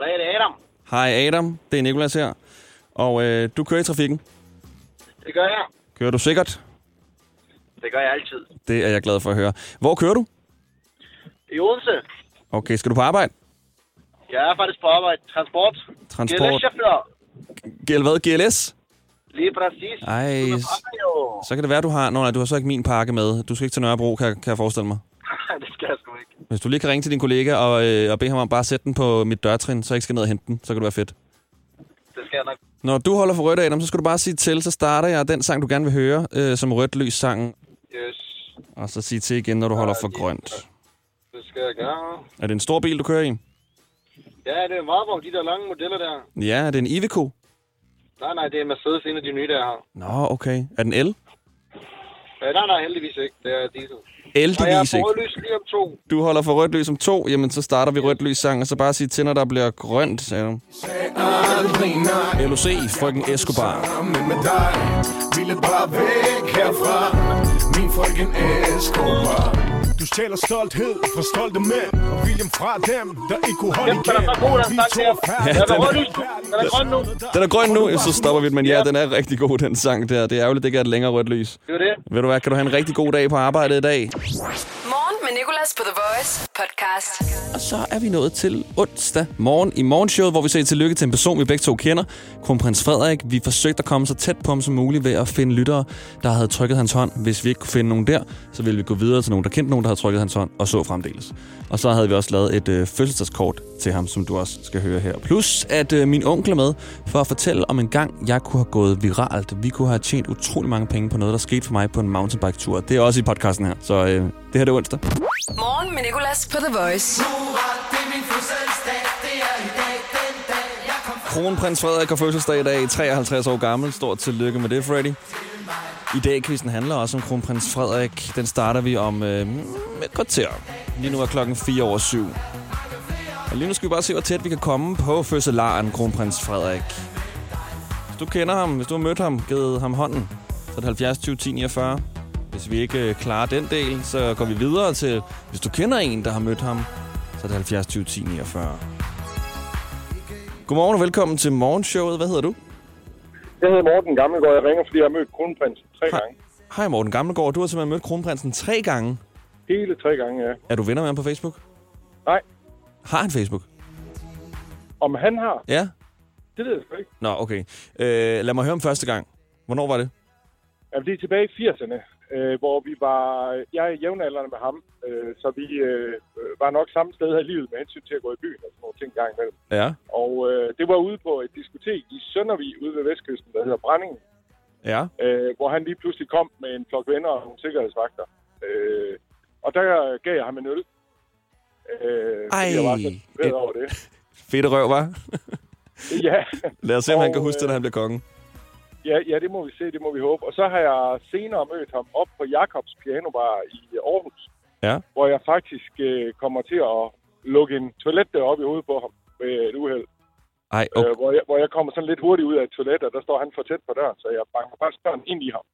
Goddag, det er Adam. Hej Adam, det er Nikolas her. Og øh, du kører i trafikken. Det gør jeg. Kører du sikkert? Det gør jeg altid. Det er jeg glad for at høre. Hvor kører du? I Odense. Okay, skal du på arbejde? Jeg er faktisk på arbejde. Transport. Transport. GLS-chauffør. Gæld hvad? GLS? Lige præcis. Ej, så kan det være, du har... Nå nej, du har så ikke min pakke med. Du skal ikke til Nørrebro, kan, kan jeg forestille mig. det skal jeg sgu ikke. Hvis du lige kan ringe til din kollega og, øh, og bede ham om bare at sætte den på mit dørtrin, så jeg ikke skal ned og hente den, så kan det være fedt. Det skal jeg nok. Når du holder for rødt, Adam, så skal du bare sige til, så starter jeg den sang, du gerne vil høre, øh, som rødt lys sang, Yes. og så sige til igen, når du holder for grønt. Det skal jeg gøre. Er det en stor bil, du kører i? Ja, det er meget bra, de der lange modeller der. Ja, er det en Iveco? Nej, nej, det er Mercedes, en af de nye, der har. Nå, okay. Er den el? Ja, nej, nej, heldigvis ikke. Det er diesel. Heldigvis Og jeg er ikke. på rødlys lige om to. Du holder for rødt lys om to, jamen så starter vi rødt lys sang, og så bare sige til, når der bliver grønt, Adam. LOC, frøken Escobar. Men med dig ville bare væk herfra Min frøken Escobar Du stjæler stolthed fra stolte mænd Og viljen fra dem, der ikke kunne holde Jamen, den er så god, den sang der. Ja, Den er den- er grøn nu. Den er grøn nu, så stopper vi den, men ja, den er rigtig god, den sang der. Det er ærgerligt, det ikke er et længere rødt lys. Det er det. Ved du hvad, kan du have en rigtig god dag på arbejde i dag? Morgen med Nicolas på The Voice podcast. Og så er vi nået til onsdag morgen i morgenshowet, hvor vi siger tillykke til en person, vi begge to kender. Kronprins Frederik. Vi forsøgte at komme så tæt på ham som muligt ved at finde lyttere, der havde trykket hans hånd. Hvis vi ikke kunne finde nogen der, så ville vi gå videre til nogen, der kendte nogen, der havde trykket hans hånd, og så fremdeles. Og så havde vi også lavet et øh, fødselsdagskort til ham, som du også skal høre her. Plus at øh, min onkel er med for at fortælle om en gang, jeg kunne have gået viralt. Vi kunne have tjent utrolig mange penge på noget, der skete for mig på en mountainbike-tur. Det er også i podcasten her. Så øh, det her det er onsdag. Morgen med Nicolas på The Voice. Kronprins Frederik har fødselsdag i dag, 53 år gammel. Stort tillykke med det, Freddy. I dag quizzen handler også om kronprins Frederik. Den starter vi om øh, mm, et kvarter. Lige nu er klokken 4 over 7. Og lige nu skal vi bare se, hvor tæt vi kan komme på fødselaren, kronprins Frederik. Hvis du kender ham, hvis du har mødt ham, givet ham hånden, så er det 70 20 10 49. Hvis vi ikke øh, klarer den del, så går vi videre til, hvis du kender en, der har mødt ham, så er det 70 20 10 49. Godmorgen og velkommen til morgenshowet. Hvad hedder du? Jeg hedder Morten Gammelgaard. Jeg ringer, fordi jeg har mødt kronprinsen tre gange. Hej Morten Gammelgaard. Du har simpelthen mødt kronprinsen tre gange. Hele tre gange, ja. Er du venner med ham på Facebook? Nej. Har han Facebook? Om han har? Ja. Det ved jeg sgu ikke. Nå, okay. Øh, lad mig høre om første gang. Hvornår var det? Ja, det er tilbage i 80'erne, øh, hvor vi var... Jeg er jævnaldrende med ham, øh, så vi øh, var nok samme sted i livet med hensyn til at gå i byen og sådan nogle ting gang imellem. Ja. Og øh, det var ude på et diskotek i Søndervig ude ved Vestkysten, der hedder Brændingen, Ja. øh, hvor han lige pludselig kom med en flok venner og nogle sikkerhedsvagter. Øh, og der gav jeg ham en øl. Øh, Ej. Jeg var så ved over det. Fedt røv, var? ja. Lad os se, om han kan huske det, når han bliver konge. Ja, ja, det må vi se, det må vi håbe. Og så har jeg senere mødt ham op på Jakobs Pianobar i Aarhus, Ja. hvor jeg faktisk øh, kommer til at lukke en toilet deroppe i hovedet på ham med et uheld. Ej, Okay. Øh, hvor, jeg, hvor jeg kommer sådan lidt hurtigt ud af et toilet, og der står han for tæt på døren, så jeg banker faktisk døren ind i ham.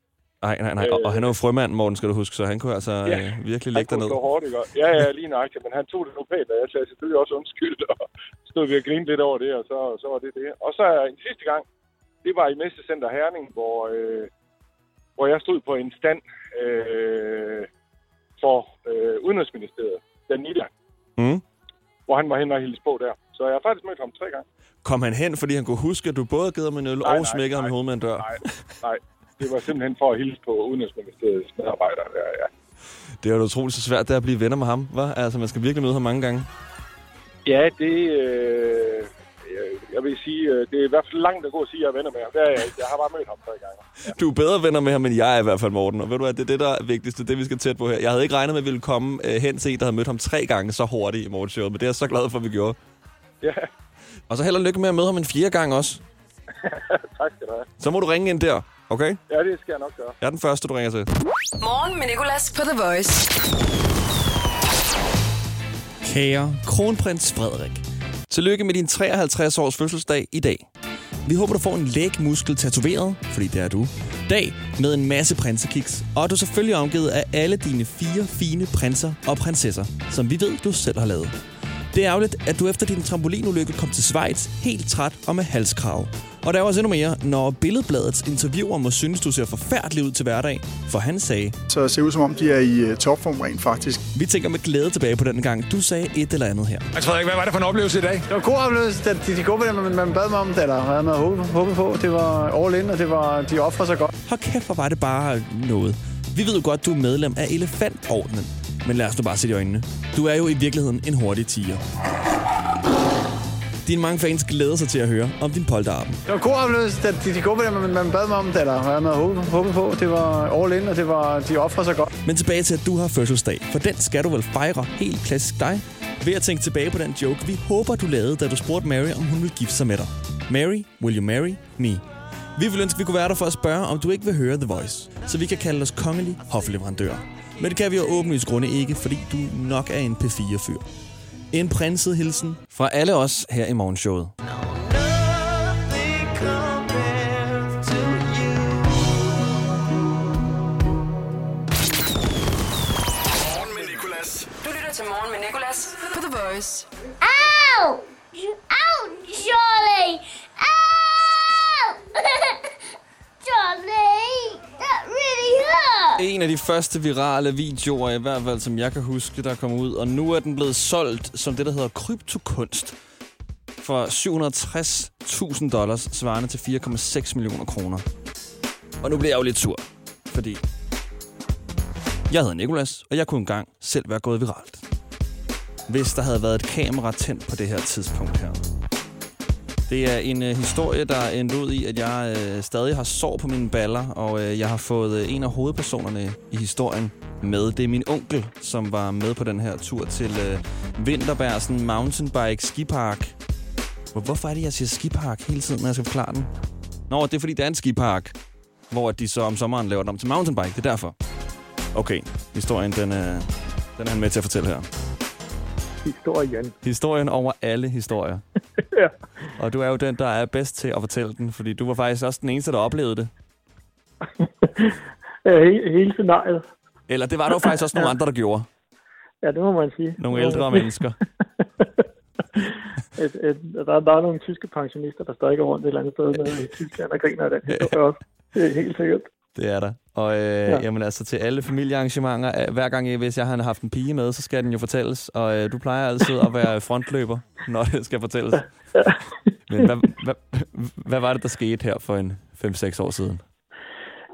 Nej, nej, nej. Og, og han er jo frømand, Morten, skal du huske, så han kunne altså Ja. øh, virkelig lægge dig ned. hårdt, ikke? Ja, ja, lige nøjagtigt, men han tog det nu pænt, og jeg sagde selvfølgelig også undskyld, og stod vi og grinede lidt over det, og så, så var det det. Og så en sidste gang, det var i Messecenter Herning, hvor, øh, hvor jeg stod på en stand øh, for øh, Udenrigsministeriet, Danida, Mm. hvor han var hen og hilse på der. Så jeg har faktisk mødt ham tre gange. Kom han hen, fordi han kunne huske, at du både gav ham en øl Nej, og smækkede ham i hovedet med en dør? Nej, nej. Det var simpelthen for at hilse på Udenrigsministeriets medarbejdere der, ja. Det er jo utroligt så svært, det at blive venner med ham, hva? Altså, man skal virkelig møde ham mange gange. Ja, det... Øh, jeg- jeg vil sige, øh, det er i hvert fald langt at gå at sige, at jeg er venner med ham. Det er jeg ikke. Jeg har bare mødt ham tre gange. Du er bedre venner med ham, end jeg er i hvert fald, Morten. Og ved du hvad, det er det, der er vigtigst. Det er det, vi skal tæt på her. Jeg havde ikke regnet med, at vi ville komme øh, hen til en, der havde mødt ham tre gange så hurtigt i morgenshowet, men det er jeg så glad for, at vi gjorde. Ja, Og så held og lykke med at møde ham en fjerde gang også. tak skal du have. Så må du ringe ind der, okay? Ja, det skal jeg nok gøre. Jeg er den første, du ringer til. Morgen med Nicolas på The Voice. Kære kronprins Frederik. Tillykke med din 53 års fødselsdag i dag. Vi håber, du får en lægmuskel tatoveret, fordi det er du. Dag med en masse prinsekiks, og at du selvfølgelig er omgivet af alle dine fire fine prinser og prinsesser, som vi ved, du selv har lavet. Det er ærgerligt, at du efter din trampolinulykke kom til Schweiz helt træt og med halskrav. Og der er også endnu mere, når Billedbladets interviewer må synes, du ser forfærdelig ud til hverdag, for han sagde, Så det ser ud som om, de er i øh, topform rent faktisk. vi tænker med glæde tilbage på den gang, du sagde et eller andet her. Mads Frederik, hvad var det for en oplevelse i dag? Det var en god oplevelse. De, de, de gode, man, man bad mig om det, eller havde man håbet, håbet på. Det var all in, og det var, de offrede sig godt. Hold kæft, hvor var det bare noget. Vi ved jo godt, du er medlem af Elefantordenen. Men lad os nu bare se i øjnene. Du er jo i virkeligheden en hurtig tiger. Dine mange fans glæder sig til at høre om din polterappen. Det var en god oplevelse. De, de gode, man, man bad mig om det, eller havde man håbet, håbet på. Det var all in, og det var, de offrede sig godt. Men tilbage til, at du har fødselsdag. For den skal du vel fejre helt klassisk dig. Ved at tænke tilbage på den joke, vi håber, du lavede, da du spurgte Mary, om hun ville gifte sig med dig. Mary, will you marry me? Vi vil ønske, vi kunne være der for at spørge, om du ikke vil høre The Voice, så vi kan kalde os kongelig hofleverandør. Men det kan vi jo åbenlyst grunde ikke, fordi du nok er en P4-fyr. En prinset hilsen fra alle os her i morgenshowet. Du lytter til Morgen med Nicolas på The Voice. Ow! Ow, Charlie! Ow! Charlie, that really hurt! En af de første virale videoer, i hvert fald som jeg kan huske, der kom ud. Og nu er den blevet solgt som det, der hedder kryptokunst for 760.000 dollars, svarende til 4,6 millioner kroner. Og nu bliver jeg jo lidt sur, fordi jeg hedder Nikolas, og jeg kunne engang selv være gået viralt. Hvis der havde været et kamera tændt på det her tidspunkt her. Det er en øh, historie, der endte ud i, at jeg øh, stadig har sår på mine baller, og øh, jeg har fået øh, en af hovedpersonerne i historien med. Det er min onkel, som var med på den her tur til øh, Vinterbergsen Mountainbike Skipark. Hvor, hvorfor er det, jeg siger skipark hele tiden, når jeg skal forklare den? Nå, det er fordi, det er en skipark, hvor de så om sommeren laver den om til mountainbike. Det er derfor. Okay, historien, den, øh, den er han med til at fortælle her. Historien. Historien over alle historier. ja. Og du er jo den, der er bedst til at fortælle den, fordi du var faktisk også den eneste, der oplevede det. Ja, he- hele scenariet. Eller det var der jo faktisk også nogle andre, der gjorde. Ja, det må man sige. Nogle ældre mennesker. et, et, der, der er nogle tyske pensionister, der stadig går rundt et eller andet sted nede i Tyskland og griner af den historie også. Det er helt sikkert. Det er der. Og øh, ja. jamen, altså, til alle familiearrangementer, øh, hver gang, hvis jeg har haft en pige med, så skal den jo fortælles. Og øh, du plejer altid at være frontløber, når det skal fortælles. Men hvad, hvad, hvad var det, der skete her for en 5-6 år siden?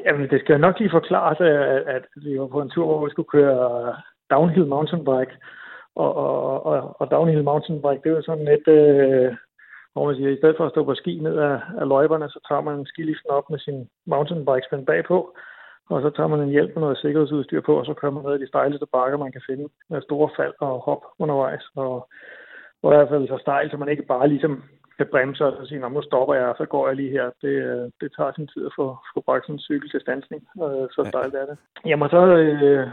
Jamen, det skal nok lige forklares, at, at vi var på en tur, hvor vi skulle køre downhill mountainbike. Og, og, og, og downhill mountainbike, det er jo sådan lidt, øh, hvor man siger, i stedet for at stå på ski ned af, af løjperne, så tager man skiliften op med sin mountainbike spændt bagpå, og så tager man en hjælp med noget sikkerhedsudstyr på, og så kører man ned i de stejleste bakker, man kan finde, med store fald og hop undervejs. Og, og i hvert fald så stejl, så man ikke bare ligesom kan bremse og sige, "Nå, nu stopper jeg, og så går jeg lige her. Det, øh, det tager sin tid at få, få bragt sådan en cykel til stansning, og så stejlt er det. Jamen så øh,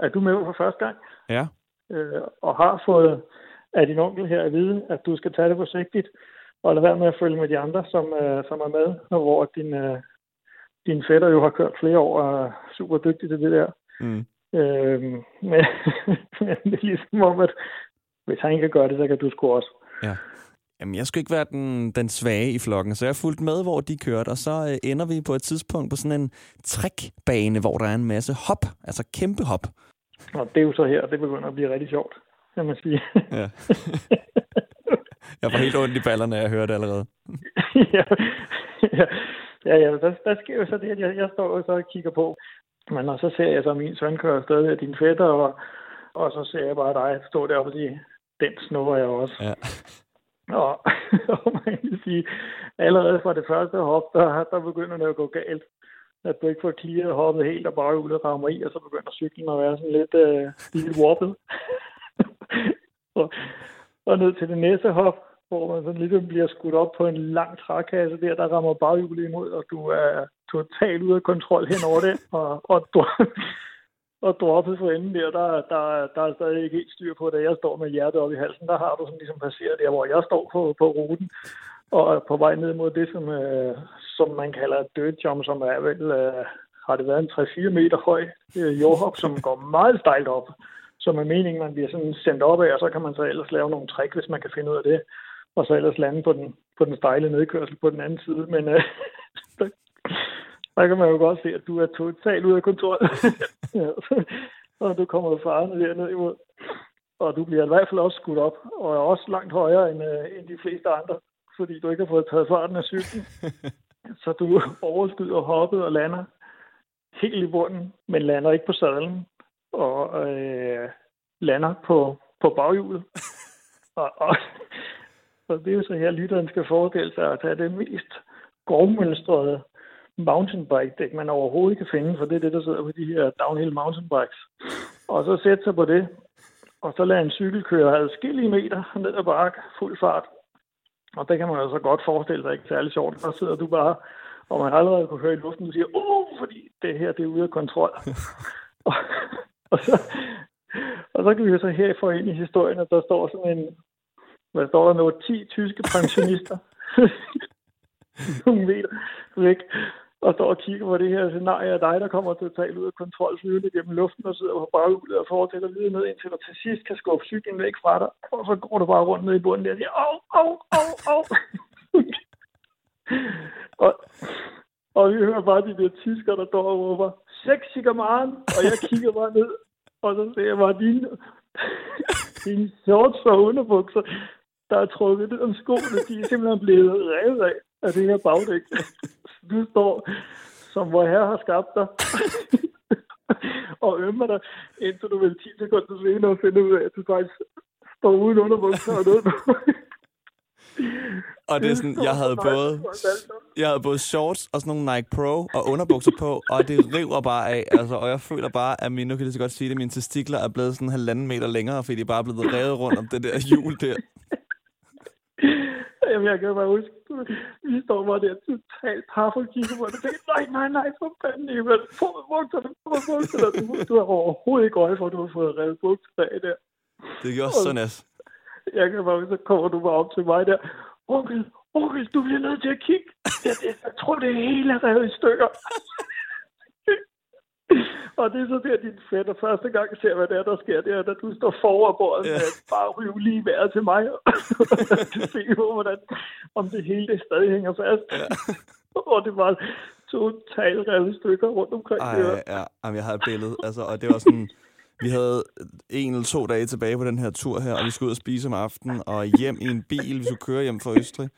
er du med for første gang, Ja. øh, og har fået af din onkel her at vide, at du skal tage det forsigtigt, og lade være med at følge med de andre, som, øh, som er med, og hvor din, øh, din fætter jo har kørt flere år og er super dygtig til det der. Mm. Øh, men, men det er ligesom om, at hvis han kan gøre det, så kan du sgu også. Ja. Jamen, jeg skulle ikke være den, den svage i flokken, så jeg har fulgt med, hvor de kørte, og så øh, ender vi på et tidspunkt på sådan en trækbane, hvor der er en masse hop, altså kæmpe hop. Og det er jo så her, det begynder at blive rigtig sjovt, kan man sige. Ja. jeg får helt ondt i ballerne, høre det allerede. ja, ja, ja, ja der, der sker jo så det, at jeg, jeg står og så kigger på. Men og så ser jeg så min søn kører afsted af din fætter, og, og så ser jeg bare dig stå deroppe og sige, den snupper jeg også. Ja. Og, og man kan sige, allerede fra det første hop, der, der begynder det at gå galt. At du ikke får clearet hoppet helt, og bare ude rammer i, og så begynder cyklen at være sådan lidt, øh, lidt warpet. og, og ned til det næste hop, hvor man sådan lidt bliver skudt op på en lang trækasse der, der rammer baghjulet imod, og du er totalt ude af kontrol hen over det, og, og, dro- og droppet for enden der, der, der, der er stadig ikke helt styr på det. Jeg står med hjertet op i halsen, der har du sådan ligesom passeret der, hvor jeg står på, på ruten, og er på vej ned mod det, som, øh, som man kalder dirt jump, som er vel, øh, har det været en 3-4 meter høj øh, jordhop, som går meget stejlt op. Som er meningen, man bliver sådan sendt op af, og så kan man så ellers lave nogle trick, hvis man kan finde ud af det. Og så ellers lande på den, på den stejle nedkørsel på den anden side. Men øh, der, der kan man jo godt se, at du er totalt ude af kontrol. ja, og du kommer jo farende derned imod. Og du bliver i hvert fald også skudt op, og er også langt højere end, øh, end de fleste andre, fordi du ikke har fået taget farten af cyklen. Så du overskyder hoppet og lander helt i bunden, men lander ikke på sadlen, og øh, lander på, på baghjulet. og, og, og det er jo så her, lytteren skal forestille sig at tage det mest grovmønstrede mountainbike-dæk, man overhovedet kan finde, for det er det, der sidder på de her downhill mountainbikes. Og så sætte sig på det, og så lade en cykel køre adskillige meter ned ad bakke, fuld fart. Og det kan man altså godt forestille sig ikke særlig sjovt. Så sidder du bare, og man allerede kunne høre i luften, du siger, uh, fordi det her det er ude af kontrol. og, og, så, og så kan vi jo så her få ind i historien, at der står sådan en, hvad står der nu, 10 tyske pensionister, nogle meter væk, og står og kigger på det her scenarie af dig, der kommer totalt ud af kontrol flyvende gennem luften og sidder på baghjulet og fortsætter videre ned, indtil du til sidst kan skubbe cyklen væk fra dig, og så går du bare rundt ned i bunden der og siger, au, au, au, au. og, og vi hører bare de der tyskere, der står og råber, sexy Maren, og jeg kigger bare ned, og så ser jeg bare dine, dine shorts og underbukser, der er trukket ned om skoene, de er simpelthen blevet revet af, af det her bagdæk. Du står, som hvor herre har skabt dig, og ømmer dig, indtil du vil 10 sekunder senere finder ud af, at du faktisk står uden underbukser og noget. Og det er sådan, jeg havde både, jeg havde både shorts og sådan nogle Nike Pro og underbukser på, og det river bare af. Altså, og jeg føler bare, at mine, nu kan jeg så godt sige det, mine testikler er blevet sådan en halvanden meter længere, fordi de bare er blevet revet rundt om det der hjul der. Jamen, jeg kan bare huske, vi står bare der totalt par og kigger på det. tænker, Nej, nej, nej, for fanden, Ivan. Få med bukserne, få med bukserne. Du, du har overhovedet ikke øje for, at du har fået revet bukserne af der. Det gjorde så nas. Jeg kan bare, så kommer du bare op til mig der. Onkel, onkel, du bliver nødt til at kigge. Jeg, jeg, jeg tror, det hele er revet i stykker. og det er så der, din fætter første gang ser, hvad det er, der sker. Det er, at du står foran bordet Ja. bare rive lige vejret til mig. du ser på, hvordan, om det hele det stadig hænger fast. og det var totalt revet i stykker rundt omkring. Ej, ja. Jamen, jeg har et billede. Altså, og det var sådan... Vi havde en eller to dage tilbage på den her tur her, og vi skulle ud og spise om aftenen, og hjem i en bil, vi skulle køre hjem fra Østrig.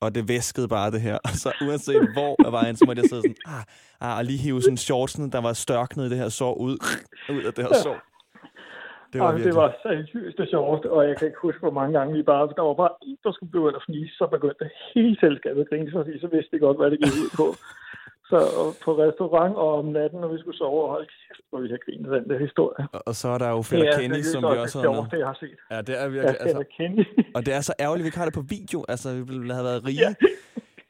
Og det væskede bare det her. Og så uanset hvor af vejen, så måtte jeg sidde sådan, ah, ah, og lige hive sådan shortsene, der var størknet i det her sår ud, ud af det her sår. Det var virkelig... det var seriøst det sjoveste, og jeg kan ikke huske, hvor mange gange vi bare... Der var bare en, der skulle begynde at fnise, så begyndte hele selskabet at grine, fordi så vidste de godt, hvad det gik ud på. Så på restaurant og om natten, når vi skulle sove, og hold kæft, hvor vi har grinet den der historie. Og, og så er der jo Fætter Det er Kenny, som vi også det har med. sjoveste, jeg har set. Ja, det er virkelig... Ja, Fætter Kenny. og det er så ærgerligt, at vi ikke har det på video. Altså, vi ville have været rige.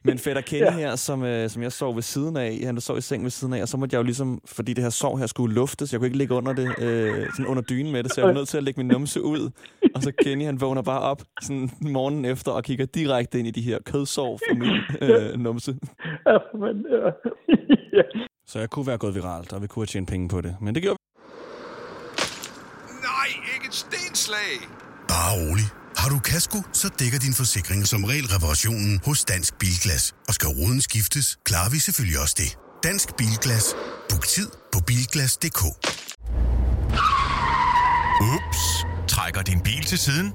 Men Fætter Kenny Ja. her, som, øh, som jeg sov ved siden af, han sov i seng ved siden af, og så måtte jeg jo ligesom, fordi det her sov her skulle luftes, jeg kunne ikke ligge under det, øh, sådan under dynen med det, så jeg var nødt til at lægge min numse ud. Og så Kenny, han vågner bare op sådan morgenen efter og kigger direkte ind i de her kødsår fra min øh, numse. Ja, men, ja. Så jeg kunne være gået viralt, og vi kunne have tjent penge på det. Men det gjorde Nej, ikke et stenslag! Bare rolig. Har du kasko, så dækker din forsikring som regel reparationen hos Dansk Bilglas. Og skal ruden skiftes, klarer vi selvfølgelig også det. Dansk Bilglas. Book tid på bilglas.dk. Ups. Trækker din bil til siden?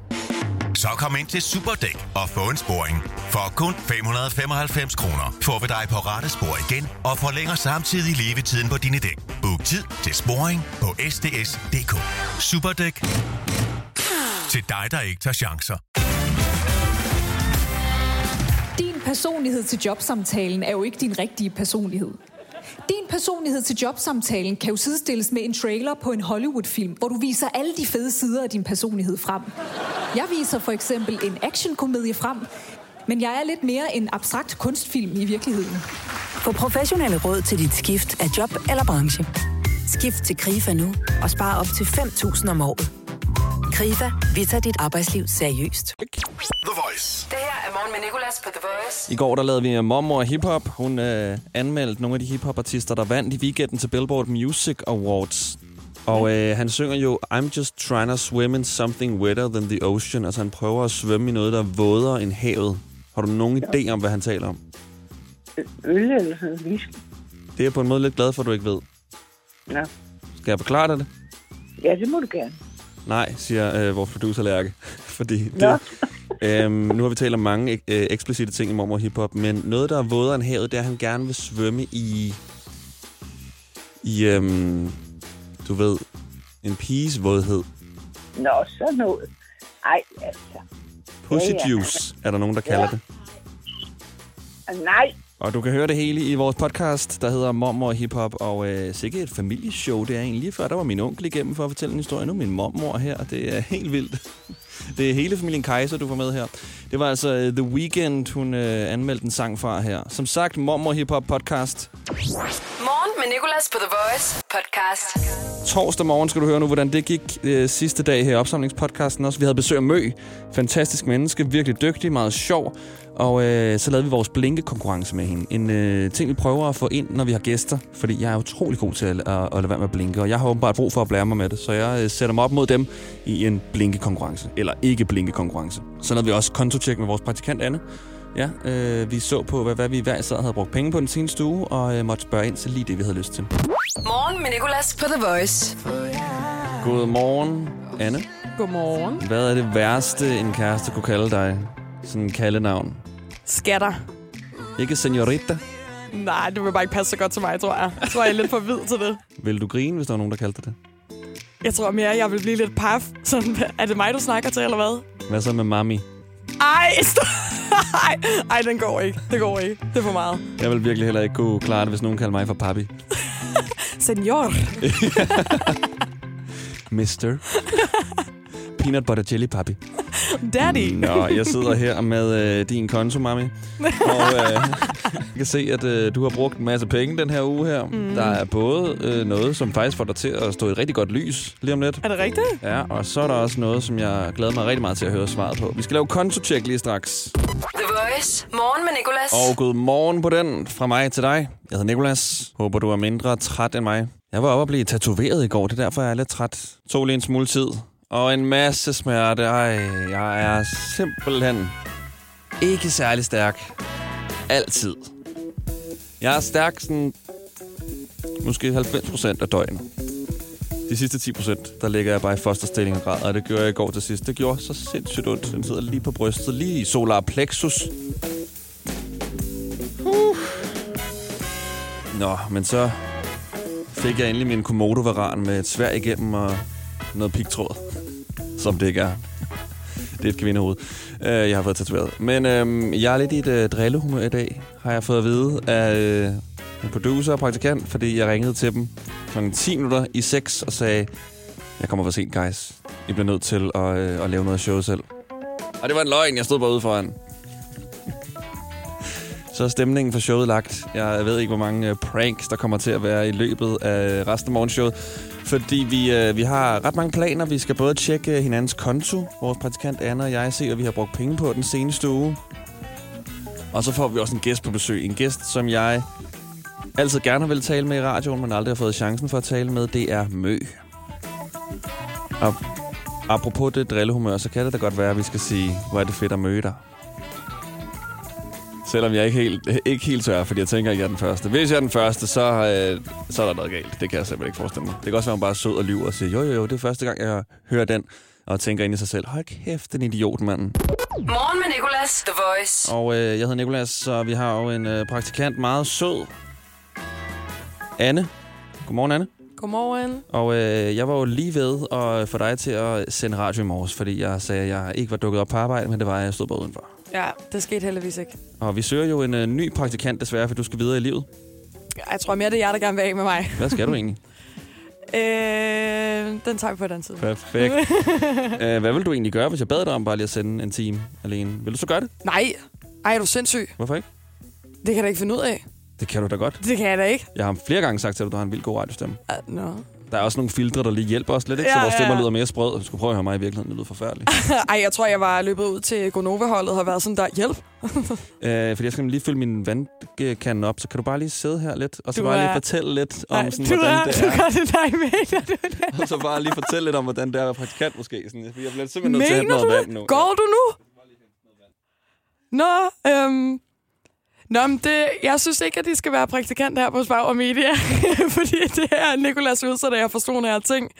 Så kom ind til Superdæk og få en sporing. For kun 595 kroner får vi dig på rette spor igen og forlænger samtidig levetiden på dine dæk. Book tid til sporing på sds.dk. Superdæk. Til dig, der ikke tager chancer. Din personlighed til jobsamtalen er jo ikke din rigtige personlighed. Din personlighed til jobsamtalen kan jo sidestilles med en trailer på en Hollywood-film, hvor du viser alle de fede sider af din personlighed frem. Jeg viser for eksempel en actionkomedie frem, men jeg er lidt mere en abstrakt kunstfilm i virkeligheden. Få professionelle råd til dit skift af job eller branche. Skift til KRIFA nu og spare op til 5.000 om året. KRIFA, vi tager dit arbejdsliv seriøst. The Voice. Det her er morgen med Nicolas på The Voice. I går der lavede vi Momor Hip-Hop. Hun øh, anmeldte nogle af de hip-hop-artister, der vandt i weekenden til Billboard Music Awards. Og øh, han synger jo, I'm just trying to swim in something wetter than the ocean. Altså han prøver at svømme i noget, der er vådere end havet. Har du nogen idé om, hvad han taler om? Øl eller sådan whisky. Det er jeg på en måde lidt glad for, at du ikke ved. Ja. Skal jeg forklare dig det? ja, det må du gerne. Nej, siger øh, vores producer Lærke. Fordi det, øhm, nu har vi talt om mange øh, eksplicite ting i mormor hiphop, men noget, der er vådere end havet, det er, at han gerne vil svømme i... I, øhm, du ved, en piges vådhed. Nå, så noget. Ej, altså. Pussy Ja, ja. juice er der nogen, der kalder Ja. det. Nej, og du kan høre det hele i vores podcast, der hedder Mormor Hip Hop, og øh, sikkert et familieshow. Det er egentlig lige før, der var min onkel igennem for at fortælle en historie. Nu er min mormor her, og det er helt vildt. Det er hele familien Kaiser, du får med her. Det var altså øh, The Weeknd, hun øh, anmeldte en sang fra her. Som sagt, Mormor Hip Hop podcast. Morgen med Nicolas på The Voice podcast. Torsdag morgen skal du høre nu, hvordan det gik øh, sidste dag her i opsamlingspodcasten også. Vi havde besøg af Mø. Fantastisk menneske, virkelig dygtig, meget sjov. Og øh, så lavede vi vores blinke-konkurrence med hende. En øh, ting, vi prøver at få ind, når vi har gæster. Fordi jeg er utrolig god til at, at, at lade være med at blinke. Og jeg har åbenbart brug for at blære mig med det. Så jeg øh, sætter mig op mod dem i en blinke-konkurrence. Eller ikke blinke-konkurrence. Så lavede vi også kontotjek med vores praktikant Anne. Ja, øh, vi så på, hvad, hvad vi hver især havde brugt penge på den seneste uge, og øh, måtte spørge ind til lige det, vi havde lyst til. Morgen med Nicolas på The Voice. Godmorgen, Anne. Godmorgen. Hvad er det værste, en kæreste kunne kalde dig? Sådan en kaldenavn. Skatter. Ikke senorita. Nej, det vil bare ikke passe så godt til mig, tror jeg. Jeg tror, jeg er lidt for hvid til det. Vil du grine, hvis der var nogen, der kaldte dig det? Jeg tror mere, jeg vil blive lidt paf. Sådan, er det mig, du snakker til, eller hvad? Hvad så med mami? Ej, stop. Ej, ej, den går ikke. Det går ikke. Det er for meget. Jeg vil virkelig heller ikke kunne klare det, hvis nogen kalder mig for papi. Senor. Mister. Peanut butter jelly papi. Daddy. Nå, jeg sidder her med øh, din konto, mami. Og øh, jeg kan se, at øh, du har brugt en masse penge den her uge her. Mm. Der er både øh, noget, som faktisk får dig til at stå i et rigtig godt lys lige om lidt. Er det rigtigt? Ja, og så er der også noget, som jeg glæder mig rigtig meget til at høre svaret på. Vi skal lave kontotjek lige straks. The Voice. Morgen med Nicolas. Og god morgen på den fra mig til dig. Jeg hedder Nikolas. Håber, du er mindre træt end mig. Jeg var oppe og blive tatoveret i går, det er derfor, jeg er lidt træt. Tog lige en smule tid. Og en masse smerte. Ej, jeg er simpelthen ikke særlig stærk. Altid. Jeg er stærk sådan... Måske 90 procent af døgnet. De sidste 10 procent, der ligger jeg bare i fosterstilling og græder, og det gjorde jeg i går til sidst. Det gjorde så sindssygt ondt. Den sidder lige på brystet, lige i solar plexus. Uh. Nå, men så fik jeg endelig min komodo med et svær igennem og noget pigtråd, som det ikke er. Det er et kvindehoved, øh, jeg har fået tatoveret. Men øh, jeg er lidt i et øh, drillehumør i dag, har jeg fået at vide af øh, en producer og praktikant, fordi jeg ringede til dem kl. 10 minutter i 6 og sagde, jeg kommer for sent, guys. I bliver nødt til at, øh, at lave noget show selv. Og det var en løgn, jeg stod bare ude foran. Så er stemningen for showet lagt. Jeg ved ikke, hvor mange øh, pranks, der kommer til at være i løbet af resten af morgenshowet. Fordi vi, øh, vi har ret mange planer. Vi skal både tjekke øh, hinandens konto. Vores praktikant Anna og jeg ser, at vi har brugt penge på den seneste uge. Og så får vi også en gæst på besøg. En gæst, som jeg altid gerne vil tale med i radioen, men aldrig har fået chancen for at tale med. Det er Mø. Og apropos det drillehumør, så kan det da godt være, at vi skal sige, hvor er det fedt at møde dig. Selvom jeg ikke helt, ikke helt tør, fordi jeg tænker, at jeg er den første. Hvis jeg er den første, så, øh, så er der noget galt. Det kan jeg simpelthen ikke forestille mig. Det kan også være, at man bare er sød og lyver og siger, jo, jo, jo, det er første gang, jeg hører den. Og tænker ind i sig selv, hold kæft, den idiot, manden. Morgen med Nicolas. The Voice. Og øh, jeg hedder Nikolas, så vi har jo en øh, praktikant, meget sød. Anne. Godmorgen, Anne. Godmorgen. Og øh, jeg var jo lige ved at få dig til at sende radio i morges, fordi jeg sagde, at jeg ikke var dukket op på arbejde, men det var, at jeg stod bare udenfor. Ja, det skete heldigvis ikke. Og vi søger jo en øh, ny praktikant desværre, for du skal videre i livet. Jeg tror mere, det er jer, der gerne vil af med mig. Hvad skal du egentlig? øh, den tager vi på den tid. Perfekt. Æh, hvad vil du egentlig gøre, hvis jeg bad dig om bare lige at sende en time alene? Vil du så gøre det? Nej. Ej, er du sindssyg? Hvorfor ikke? Det kan jeg da ikke finde ud af. Det kan du da godt. Det kan jeg da ikke. Jeg har flere gange sagt til dig, at du har en vild god radiostemme. Uh, no. Der er også nogle filtre, der lige hjælper os lidt, ikke? Ja, så vores stemmer ja. lyder mere sprød. Du skulle prøve at høre mig i virkeligheden, det lyder forfærdeligt. Ej, jeg tror, jeg var løbet ud til Gonova-holdet og har været sådan der, hjælp. øh, fordi jeg skal lige fylde min vandkande op, så kan du bare lige sidde her lidt, og så Du bare er- lige fortælle lidt om, Ej, sådan, du hvordan er, det du er. gør det dig med, du det. og så bare lige fortælle lidt om, hvordan det er at være praktikant måske. Sådan, jeg bliver simpelthen nødt til at hente Mener noget du vand nu. Går du nu? Nå, øhm... Nå, men det, jeg synes ikke, at de skal være praktikant her på Spar og Media, fordi det er Nikolas udsat, jeg forstår nogle her ting.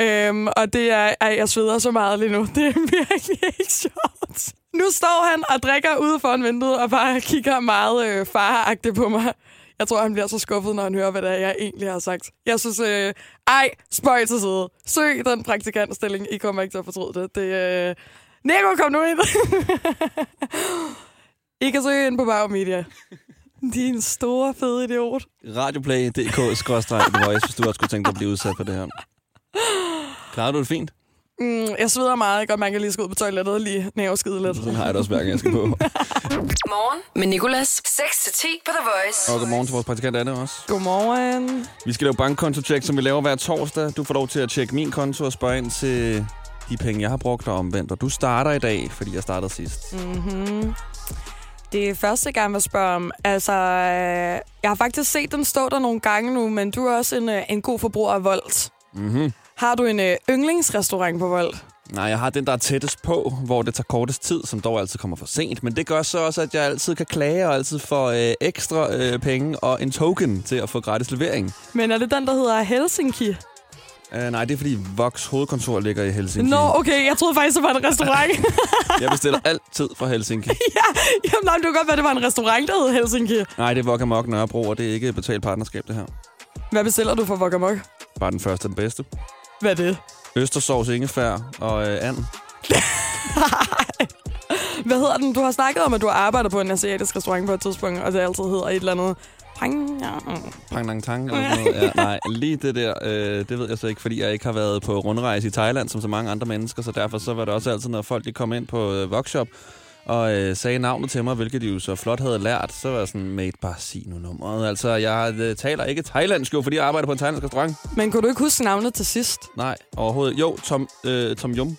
Øhm, og det er, at jeg sveder så meget lige nu. Det er virkelig ikke sjovt. Nu står han og drikker ude foran vinduet og bare kigger meget øh, faragtigt på mig. Jeg tror, han bliver så skuffet, når han hører, hvad det er, jeg egentlig har sagt. Jeg synes, øh, ej, spøj til side. Søg den praktikantstilling. I kommer ikke til at fortryde det. det øh... Nico, kom nu ind. I kan søge ind på Bauer Media. Din store, fede idiot. Radioplay.dk-the voice, hvis du også skulle tænke dig at blive udsat for det her. Klarer du det fint? Mm, jeg sveder meget. Kan godt mærke, at jeg lige skal ud på toilettet og lige nævskide lidt. Sådan har jeg det også, hver gang jeg skal på. Morgen med Nicolas. 6-10 på The Voice. Og godmorgen til vores praktikant Anne også. Godmorgen. Vi skal lave bankkonto-check, som vi laver hver torsdag. Du får lov til at tjekke min konto og spørge ind til de penge, jeg har brugt og omvendt. Og du starter i dag, fordi jeg startede sidst. Mm-hmm. Det er første gang, jeg spørger om. Altså, øh, jeg har faktisk set den stå der nogle gange nu, men du er også en, øh, en god forbruger af Volt. Mm-hmm. Har du en øh, yndlingsrestaurant på Volt? Nej, jeg har den, der er tættest på, hvor det tager kortest tid, som dog altid kommer for sent. Men det gør så også, at jeg altid kan klage og altid få øh, ekstra øh, penge og en token til at få gratis levering. Men er det den, der hedder Helsinki? Uh, nej, det er fordi Vox hovedkontor ligger i Helsinki. Nå, okay. Jeg troede faktisk, det var en restaurant. Jeg bestiller altid fra Helsinki. ja, jamen, nej, det kunne godt være, det var en restaurant, der hed Helsinki. Nej, det er Wok Amok Nørrebro, og det er ikke et betalt partnerskab, det her. Hvad bestiller du for Vokamok? Bare den første og den bedste. Hvad er det? Østersovs, ingefær og øh, and. Hvad hedder den? Du har snakket om, at du har arbejdet på en asiatisk restaurant på et tidspunkt, og det altid hedder et eller andet... Pang. Pang Nang Tang eller sådan noget. Ja, nej, lige det der, øh, det ved jeg så ikke, fordi jeg ikke har været på rundrejse i Thailand, som så mange andre mennesker, så derfor så var det også altid, når folk de kom ind på øh, workshop og øh, sagde navnet til mig, hvilket de jo så flot havde lært, så var jeg sådan, mate, bare sig nu nummeret. Altså, jeg øh, taler ikke thailandsk jo, fordi jeg arbejder på en thailandsk restaurant. Men kunne du ikke huske navnet til sidst? Nej, overhovedet. Jo, Tom, øh, Tom Yum.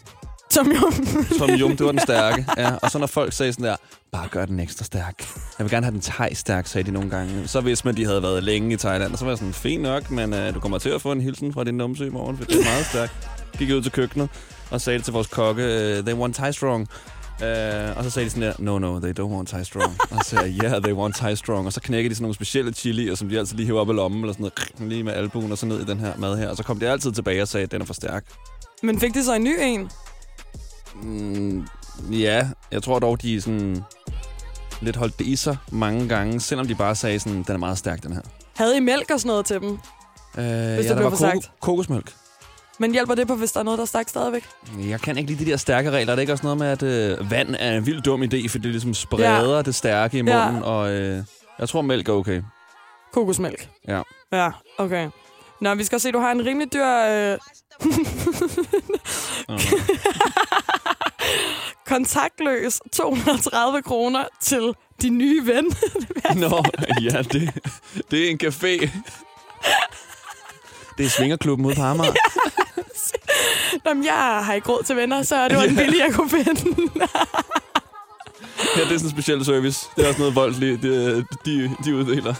Tom Yum. Tom Yum, det var den stærke. Ja, og så når folk sagde sådan der, bare gør den ekstra stærk. Jeg vil gerne have den thai stærk, sagde de nogle gange. Så vidste man, de havde været længe i Thailand. Så var jeg sådan, fint nok, men øh, du kommer til at få en hilsen fra din numse i morgen, for det er meget stærkt. Gik ud til køkkenet og sagde det til vores kokke, uh, they want Thai strong. Uh, og så sagde de sådan der, no, no, they don't want Thai strong. og så sagde jeg, yeah, they want Thai strong. Og så knækkede de sådan nogle specielle chilier, som de altid lige hæver op i lommen, eller sådan noget, lige med albuen og så ned i den her mad her. Og så kom de altid tilbage og sagde, den er for stærk. Men fik de så en ny en? Mm, ja, jeg tror dog, de sådan lidt holdt det i sig mange gange, selvom de bare sagde sådan, den er meget stærk, den her. Havde I mælk og sådan noget til dem? Øh, Hvis ja, det der blev var for sagt. koko- kokosmælk. Men hjælper det på, hvis der er noget, der er stærkt stadigvæk? Jeg kan ikke lide de der stærke regler. Er det ikke også noget med, at øh, vand er en vildt dum idé, fordi det ligesom spreder ja. det stærke i Ja. munden, og øh, jeg tror, mælk er okay. Kokosmælk. Ja. Ja, okay. Nå, vi skal se, du har en rimelig dyr... Øh... kontaktløs 230 kroner til din nye ven. Nå, ja, det, det er en café. Det er Svingerklubben ude på Amager. Nå, men jeg har ikke råd til venner, så det var den billige, jeg kunne finde. Ja, det er sådan en speciel service. Det er også noget voldeligt, det, de, de uddeler.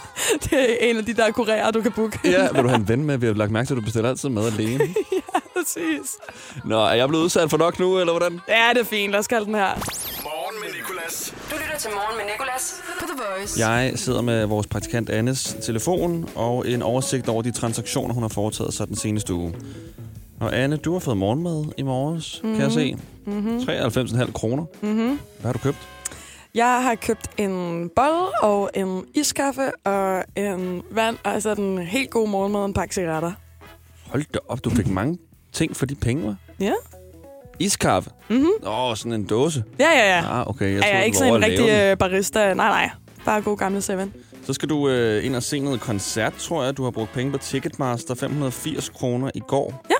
det er en af de der kurierer, du kan booke. Ja, vil du have en ven med? Vi har lagt mærke til, at du bestiller altid mad alene. ja, præcis. Nå, er jeg blevet udsat for nok nu, eller hvordan? Ja, det er fint. Lad os kalde den her. Morgen med Nicolas. Du lytter til Morgen med Nicolas på The Voice. Jeg sidder med vores praktikant Annes telefon og en oversigt over de transaktioner, hun har foretaget sig den seneste uge. Og Anne, du har fået morgenmad i morges, mm-hmm. kan jeg se. Mhm. 93,5 kroner. Mm-hmm. Hvad har du købt? Jeg har købt en bold og en iskaffe og en vand, og altså den helt gode morgenmad og en pakke cigaretter. Hold da op, du fik mange ting for de penge, hva'? Ja. Iskaffe? Mhm. Åh, sådan en dåse. Ja, ja, ja. Ah, okay. Jeg Jeg troede, er ikke var sådan en rigtig øh, barista. Nej, nej. Bare god gamle Seven. Så skal du øh, ind og se noget koncert, tror jeg. Du har brugt penge på Ticketmaster. 580 kroner i går. Ja.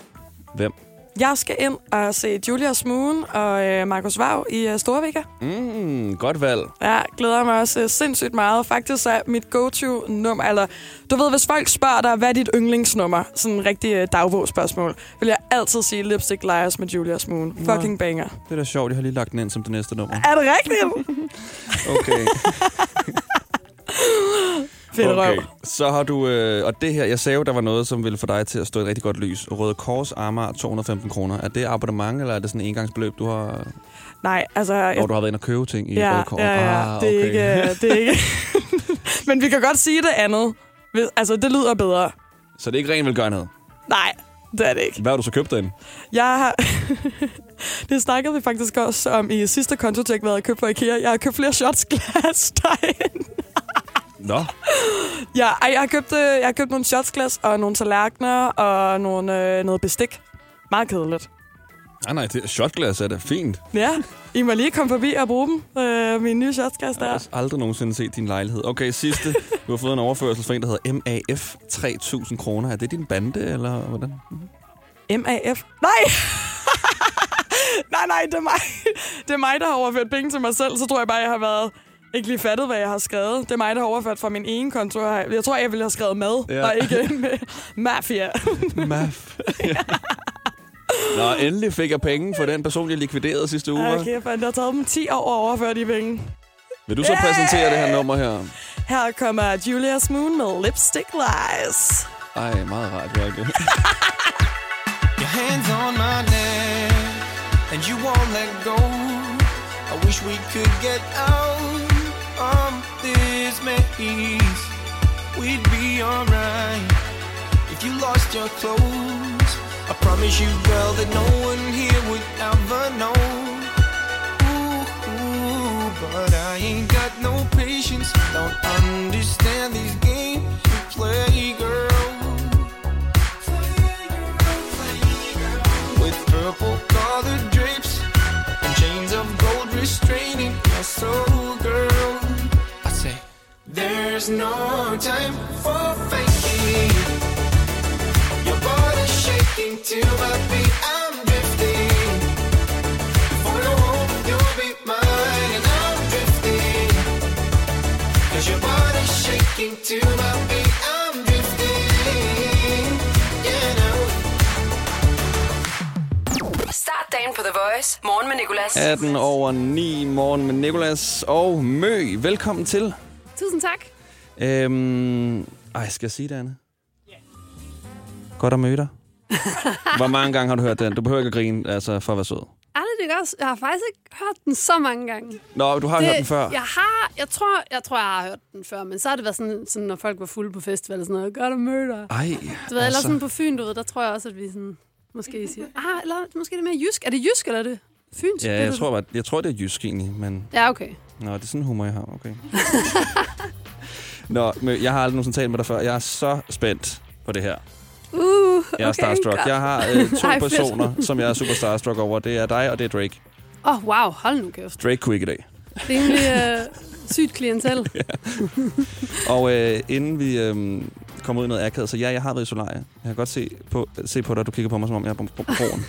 Hvem? Jeg skal ind og se Julius Moon og øh, Markus Vav i øh, Storvika. Mm, godt valg. Jeg glæder mig også øh, sindssygt meget. Faktisk er mit go-to-nummer, eller du ved, hvis folk spørger dig, hvad er dit yndlingsnummer? Sådan en rigtig øh, dagbogsspørgsmål. Vil jeg altid sige Lipstick Liars med Julius Moon. Nå. Fucking banger. Det er da sjovt, jeg har lige lagt den ind som det næste nummer. Er det rigtigt? Okay. Fedt okay. røv. Så har du... Øh, og det her, jeg sagde jo, der var noget, som ville få dig til at stå i et rigtig godt lys. Røde Kors Amager 215 kroner. Er det abonnement, eller er det sådan en engangsbeløb, du har... Nej, altså... Hvor du har været inde og købe ting i ja, Røde Kors? Ja, ja, Ah, det er okay. ikke... øh, Det er ikke. Men vi kan godt sige det andet. Altså, det lyder bedre. Så det er ikke ren velgørenhed? Nej, det er det ikke. Hvad har du så købt derinde? Jeg har... det snakkede vi faktisk også om i sidste kontotjek, hvad jeg har købt på IKEA. Jeg har købt flere shotsglas derinde. Nå. Ja, ej, jeg har købt, øh, jeg har købt nogle shotsglas og nogle tallerkener og nogle, øh, noget bestik. Meget kedeligt. Nej, nej, det shotglas er da fint. Ja, I må lige komme forbi og bruge dem. Øh, mine nye shotsglas Jeg har der. aldrig nogensinde set din lejlighed. Okay, sidste. Du har fået en overførsel fra en, der hedder MAF 3.000 kroner. Er det din bande, eller hvordan? MAF? Nej! nej, nej, det er mig. Det er mig, der har overført penge til mig selv. Så tror jeg bare, jeg har været ikke lige fattet, hvad jeg har skrevet. Det er mig, der har overført fra min ene konto. Jeg tror, jeg ville have skrevet mad, Ja. ja. og ikke med mafia. Maf. Nå, endelig fik jeg penge for den person, jeg likviderede sidste uge. hva'? Okay, for det har taget dem 10 år at overføre de penge. Vil du så præsentere det her nummer her? Her kommer Julius Moon med Lipstick Lies. Ej, meget rart, virkelig. Your hands on my neck, and you won't let go. I wish we could get out of this maze. We'd be alright if you lost your clothes. I promise you, girl, that no one here would ever know. Ooh, ooh, but I ain't got no patience. Don't understand these games you play, girl. With purple colored drapes and chains of gold restraining your soul, there's no time for faking. Your body's shaking to my beat. I'm drifting. Before you home, you'll be mine, and I'm drifting. Cause your body's shaking to my beat. I'm drifting. Yeah, no. Start dagen på The Voice. Morgen med Nicolas. 18 over 9 morgen med Nikolas og Mø. Velkommen til. Tusind tak. Øhm, ej, skal jeg sige det, Anne? Godt at møde dig. Hvor mange gange har du hørt den? Du behøver ikke at grine, altså, for at være sød. Ærligt, det er også. Jeg har faktisk ikke hørt den så mange gange. Nå, du har det, hørt den før. Jeg har, jeg tror, jeg tror, jeg har hørt den før, men så har det været sådan, sådan når folk var fulde på festival og sådan noget. Godt at møde dig. Ej, Du ved, eller altså. sådan på Fyn, du ved, der tror jeg også, at vi sådan, måske siger, ah, eller måske er det mere jysk. Er det jysk, eller er det fynsk? Ja, jeg tror, bare, jeg tror, det er jysk egentlig, men... Ja, okay. Nå, det er sådan humor, jeg har. Okay. Nå, men jeg har aldrig nogensinde talt med dig før. Jeg er så spændt på det her. Uh, okay, Jeg er starstruck. Jeg har øh, to Ej, personer, som jeg er super starstruck over. Det er dig, og det er Drake. Åh, oh, wow, hold nu kæft. Drake kunne ikke i dag. Det er egentlig øh, sygt klientel. Og øh, inden vi øh, kommer ud i noget akavet, så ja, jeg har været i Solaria. Jeg kan godt se på, se på dig, du kigger på mig, som om jeg er på, på broen.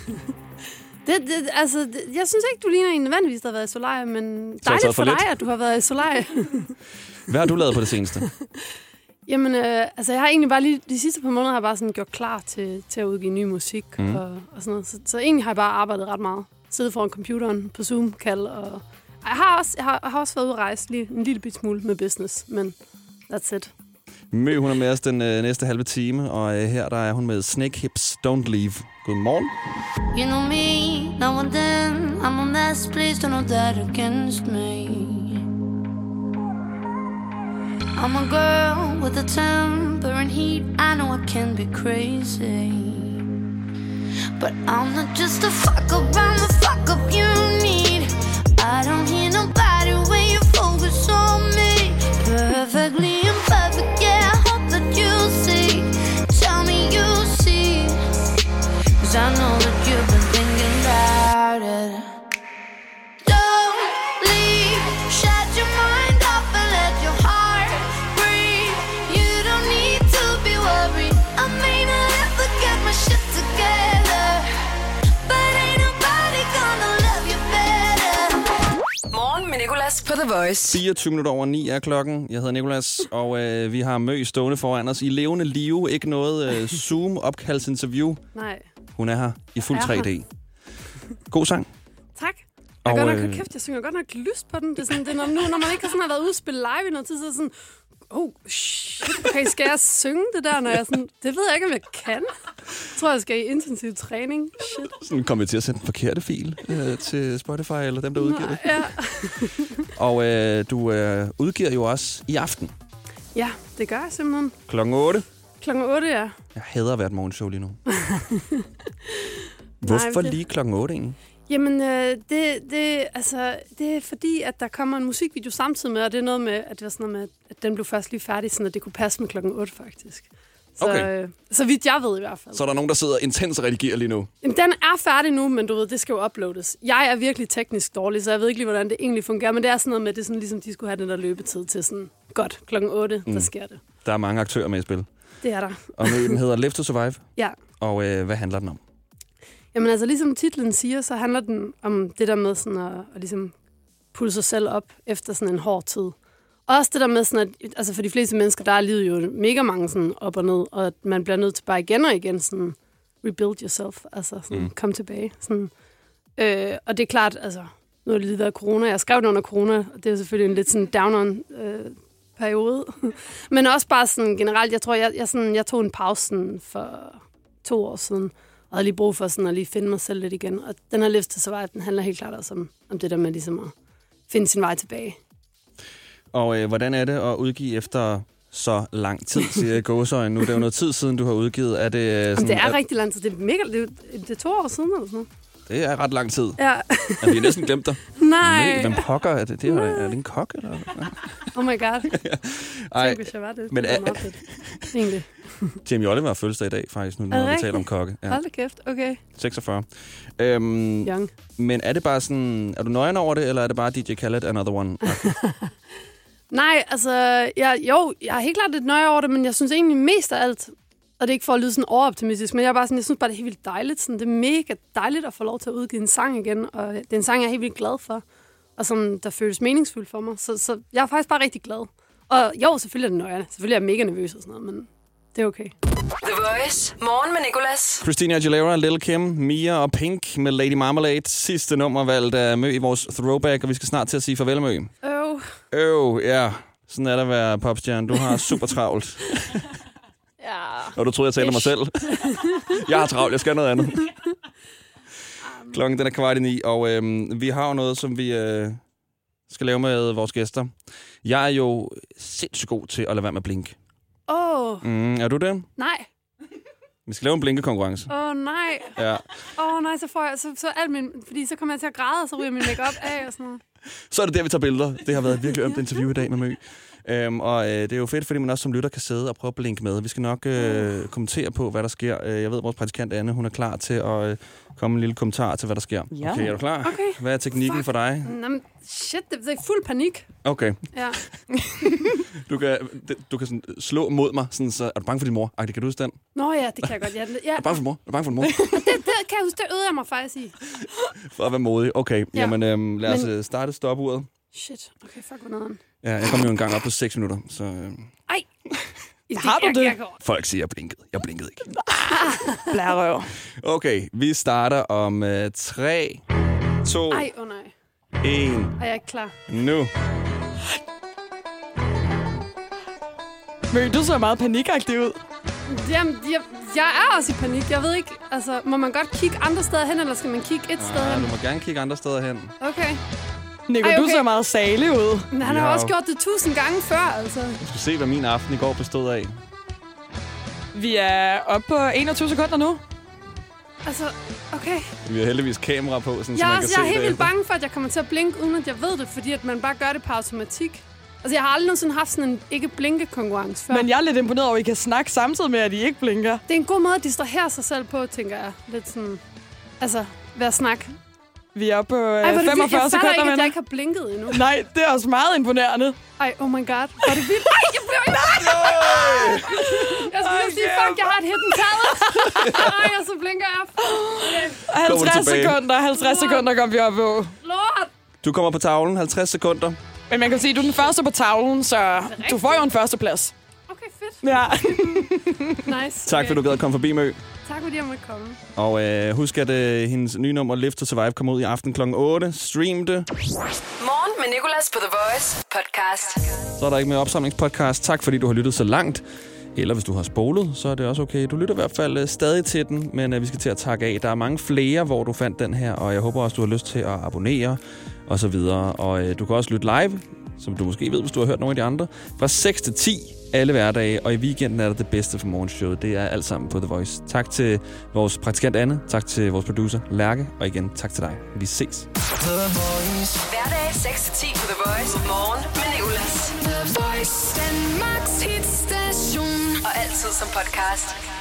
Det, det, altså, det, jeg synes ikke, du ligner en nødvendigvis, der har været i Solaria, men dejligt for for dig, at du har været i Solaria. Hvad har du lavet på det seneste? Jamen, øh, altså, jeg har egentlig bare lige de sidste par måneder har jeg bare sådan gjort klar til, til at udgive ny musik mm. og, og sådan noget. Så, så egentlig har jeg bare arbejdet ret meget. Siddet foran computeren på Zoom-kald. Og jeg har, også, jeg, har, jeg har også været ude at rejse lige en lille bit smule med business, men that's it. Mø, hun er med os den øh, næste halve time, og øh, her der er hun med Snake Hips Don't Leave. Godmorgen. You know me, now and then I'm a mess, please don't hold that against me. I'm a girl with a temper and heat I know I can be crazy. But I'm not just a fuck up, I'm the fuck up you need. I don't hear nobody when you focus on me. Perfectly Nicolas på The Voice. 24 minutter over 9 er klokken. Jeg hedder Nikolas, og øh, vi har Mø stående foran os i levende live. Ikke noget øh, Zoom-opkaldsinterview. Nej. Hun er her i fuld Er her. 3D. God sang. Tak. Jeg Og, godt nok, øh, kæft, jeg synger godt nok lyst på den. Det er sådan, det er, når, nu, når man ikke har, sådan, har været ude og spille live i noget tid, så er det sådan, oh, shit, okay, skal jeg synge det der, når jeg sådan, det ved jeg ikke, om jeg kan. Jeg tror, jeg skal i intensiv træning. Shit. Sådan kommer vi til at sende den forkerte fil øh, til Spotify, eller dem, der udgiver det. Ja. Og øh, du øh, udgiver jo også i aften ja, det gør jeg simpelthen. klokken 8. Klokken 8, ja. Jeg hader at være et morgenshow lige nu. Hvorfor det- lige klokken 8 egentlig? Jamen, øh, det, det, altså, det er fordi, at der kommer en musikvideo samtidig med, og det er noget med, at det var sådan noget med, at den blev først lige færdig, at det kunne passe med klokken 8 faktisk. Så, Okay. øh, så vidt jeg ved i hvert fald. Så er der nogen, der sidder intens og redigerer lige nu. Jamen, den er færdig nu, men du ved, det skal jo uploades. Jeg er virkelig teknisk dårlig, så jeg ved ikke lige, hvordan det egentlig fungerer, men det er sådan noget med, at det er sådan, ligesom, de skulle have den der løbetid til sådan, godt, klokken 8, mm. der sker det. Der er mange aktører med i spil. Det er der. Og den hedder Live to Survive. Ja. Og øh, hvad handler den om? Jamen altså, ligesom titlen siger, så handler den om det der med sådan at, at ligesom pulle sig selv op efter sådan en hård tid. Og også det der med sådan, at altså for de fleste mennesker, der er livet jo mega mange sådan op og ned, og at man bliver nødt til bare igen og igen sådan rebuild yourself, altså sådan mm. kom tilbage. Sådan. Øh, og det er klart, altså, nu har det lige været corona, jeg skrev det under corona, og det er selvfølgelig en lidt sådan down øh, periode. Men også bare sådan generelt, jeg tror, jeg, jeg, sådan, jeg tog en pause sådan for to år siden, Og havde lige brug for sådan at lige finde mig selv lidt igen. Og den her så var, at den handler helt klart også om, om det der med ligesom at finde sin vej tilbage. Og øh, hvordan er det at udgive efter så lang tid, siger jeg gåsøjne nu? Det er jo noget tid siden, du har udgivet. Er det, øh, Jamen, sådan, det er at- rigtig lang tid. Det er, mega, det er, det er to år siden eller sådan noget. Det er ret lang tid. Ja. Ja, vi næsten glemt dig. Nej. Hvem pokker er det? det er, er det en kok? Eller? Oh my god. Ej, Tænk, hvis jeg var det. men det var er- meget fedt. Egentlig. Jamie Oliver har fødselsdag i dag, faktisk, nu når vi taler om kokke. Ja. Hold da kæft. Okay. 46. Øhm, Young. men er det bare sådan, er du nøgen over det, eller er det bare DJ Khaled, Another One? Nej, altså, jeg, jo, jeg er helt klart lidt nøje over det, men jeg synes egentlig mest af alt, og det er ikke for at lyde sådan overoptimistisk, men jeg, er bare sådan, jeg synes bare, det er helt vildt dejligt. Sådan, det er mega dejligt at få lov til at udgive en sang igen, og det er en sang, jeg er helt vildt glad for, og som der føles meningsfuldt for mig. Så, så jeg er faktisk bare rigtig glad. Og jo, selvfølgelig er det nøjerne. Selvfølgelig er jeg mega nervøs og sådan noget, men det er okay. The Voice. Morgen med Nicolas. Christina Aguilera, Lil Kim, Mia og Pink med Lady Marmalade. Sidste nummer valgt af Mø i vores throwback, og vi skal snart til at sige farvel, Mø. Øv. Øv, ja. Sådan er det at være popstjerne. Du har super travlt. Ja. Og du troede, jeg talte om mig selv. jeg har travlt, jeg skal noget andet. Klokken den er kvart i ni, og øhm, vi har jo noget, som vi øh, skal lave med vores gæster. Jeg er jo sindssygt god til at lade være med at blinke. Åh, oh, Mm, er du det? nej. Vi skal lave en blinkekonkurrence. Åh, oh, nej. Ja. Åh, oh, nej, så får jeg, så, så alt min, fordi så kommer jeg til at græde, og så ryger min makeup af og sådan noget. Så er det der, vi tager billeder. Det har været et virkelig ømt interview i dag med Mø. Øhm, og øh, det er jo fedt, fordi man også som lytter kan sidde og prøve at blinke med. Vi skal nok øh, kommentere på, hvad der sker. Øh, Jeg ved, at vores praktikant Anne, hun er klar til at øh, komme en lille kommentar til, hvad der sker. Ja. Okay, er du klar? Okay. Hvad er teknikken for dig? Jamen, shit, det, er fuld panik. Okay. Ja. Du kan, du kan sådan slå mod mig. Sådan, så, er du bange for din mor? Ej, det kan du huske den? Nå ja, det kan jeg godt. Ja, ja. Er du bange for din mor? Er du bange for din mor? Det, det kan jeg huske, det øvede jeg mig faktisk i. For at være modig. Okay, Ja. ja. jamen øhm, lad os Men- Men... starte stopuret. Shit, okay, fuck, hvor nederen. Ja, jeg kom jo en gang op på 6 minutter, så øh, Ej. Har du jeg, det? Jeg, jeg, folk siger, jeg blinkede. Jeg blinkede ikke. Blærerøv. Okay, vi starter om 3, 2, Ej, oh, nej. 1, Ej, jeg er ikke klar. nu. Men du ser meget panikagtig ud. Jamen, jeg, jeg er også i panik. Jeg ved ikke, altså, må man godt kigge andre steder hen, eller skal man kigge et sted Ja, hen? du må gerne kigge andre steder hen. Okay. Nico, Ej, du okay. ser meget salig ud. Men han har har også jo- gjort det tusind gange før, altså. Du skal se, hvad min aften i går bestod af. Vi er oppe på 21 sekunder nu. Altså, okay. Vi har heldigvis kamera på, sådan, så Jeg, er man også, kan se jeg er helt vildt bange for, at jeg kommer til at blinke, uden at jeg ved det, fordi at man bare gør det på automatik. Altså, jeg har aldrig nogensinde haft sådan en ikke-blinke-konkurrence før. Men jeg er lidt imponeret over, at I kan snakke samtidig med, at I ikke blinker. Det er en god måde at distrahere sig selv på, tænker jeg. Lidt sådan... Altså, ved at snakke. Vi er oppe på øh, Ej, hvor er det vildt. 45 jeg fatter sekunder, ikke, at jeg ikke har blinket endnu. Nej, det er også meget imponerende. Ej, oh my god. Var det vildt? Ej, jeg blev ikke... Jeg skulle lige sige, fuck, jeg har et hidden talent. Ej, og så blinker jeg. Okay. 50 tilbage. sekunder, 50 sekunder kom vi op på. Lort. Du kommer på tavlen, 50 sekunder. Men man kan sige, at du er den første på tavlen, så du får jo en førsteplads. Okay, fedt. Ja. Nice. Tak, fordi du gad at komme forbi, Mø. Tak, fordi jeg måtte komme. Og øh, husk, at øh, hendes nye nummer Live to Survive kommer ud i aften kl. 8. Stream det. Morgen med Nicolas på The Voice podcast. Så er der ikke mere opsamlingspodcast. Tak, fordi du har lyttet så langt. Eller hvis du har spolet, så er det også okay. Du lytter i hvert fald øh, stadig til den, men øh, vi skal til at takke af. Der er mange flere, hvor du fandt den her, og jeg håber også, du har lyst til at abonnere og så videre. Og øh, du kan også lytte live, som du måske ved, hvis du har hørt nogle af de andre, fra 6 til 10 alle hverdage, og i weekenden er der det bedste for morgenshowet. Det er alt sammen på The Voice. Tak til vores praktikant Anne, tak til vores producer Lærke, og igen tak til dig. Vi ses. Hverdag 6-10 på The Voice. Morgen med Nicolas. The Voice. Danmarks hitstation. Og altid som podcast.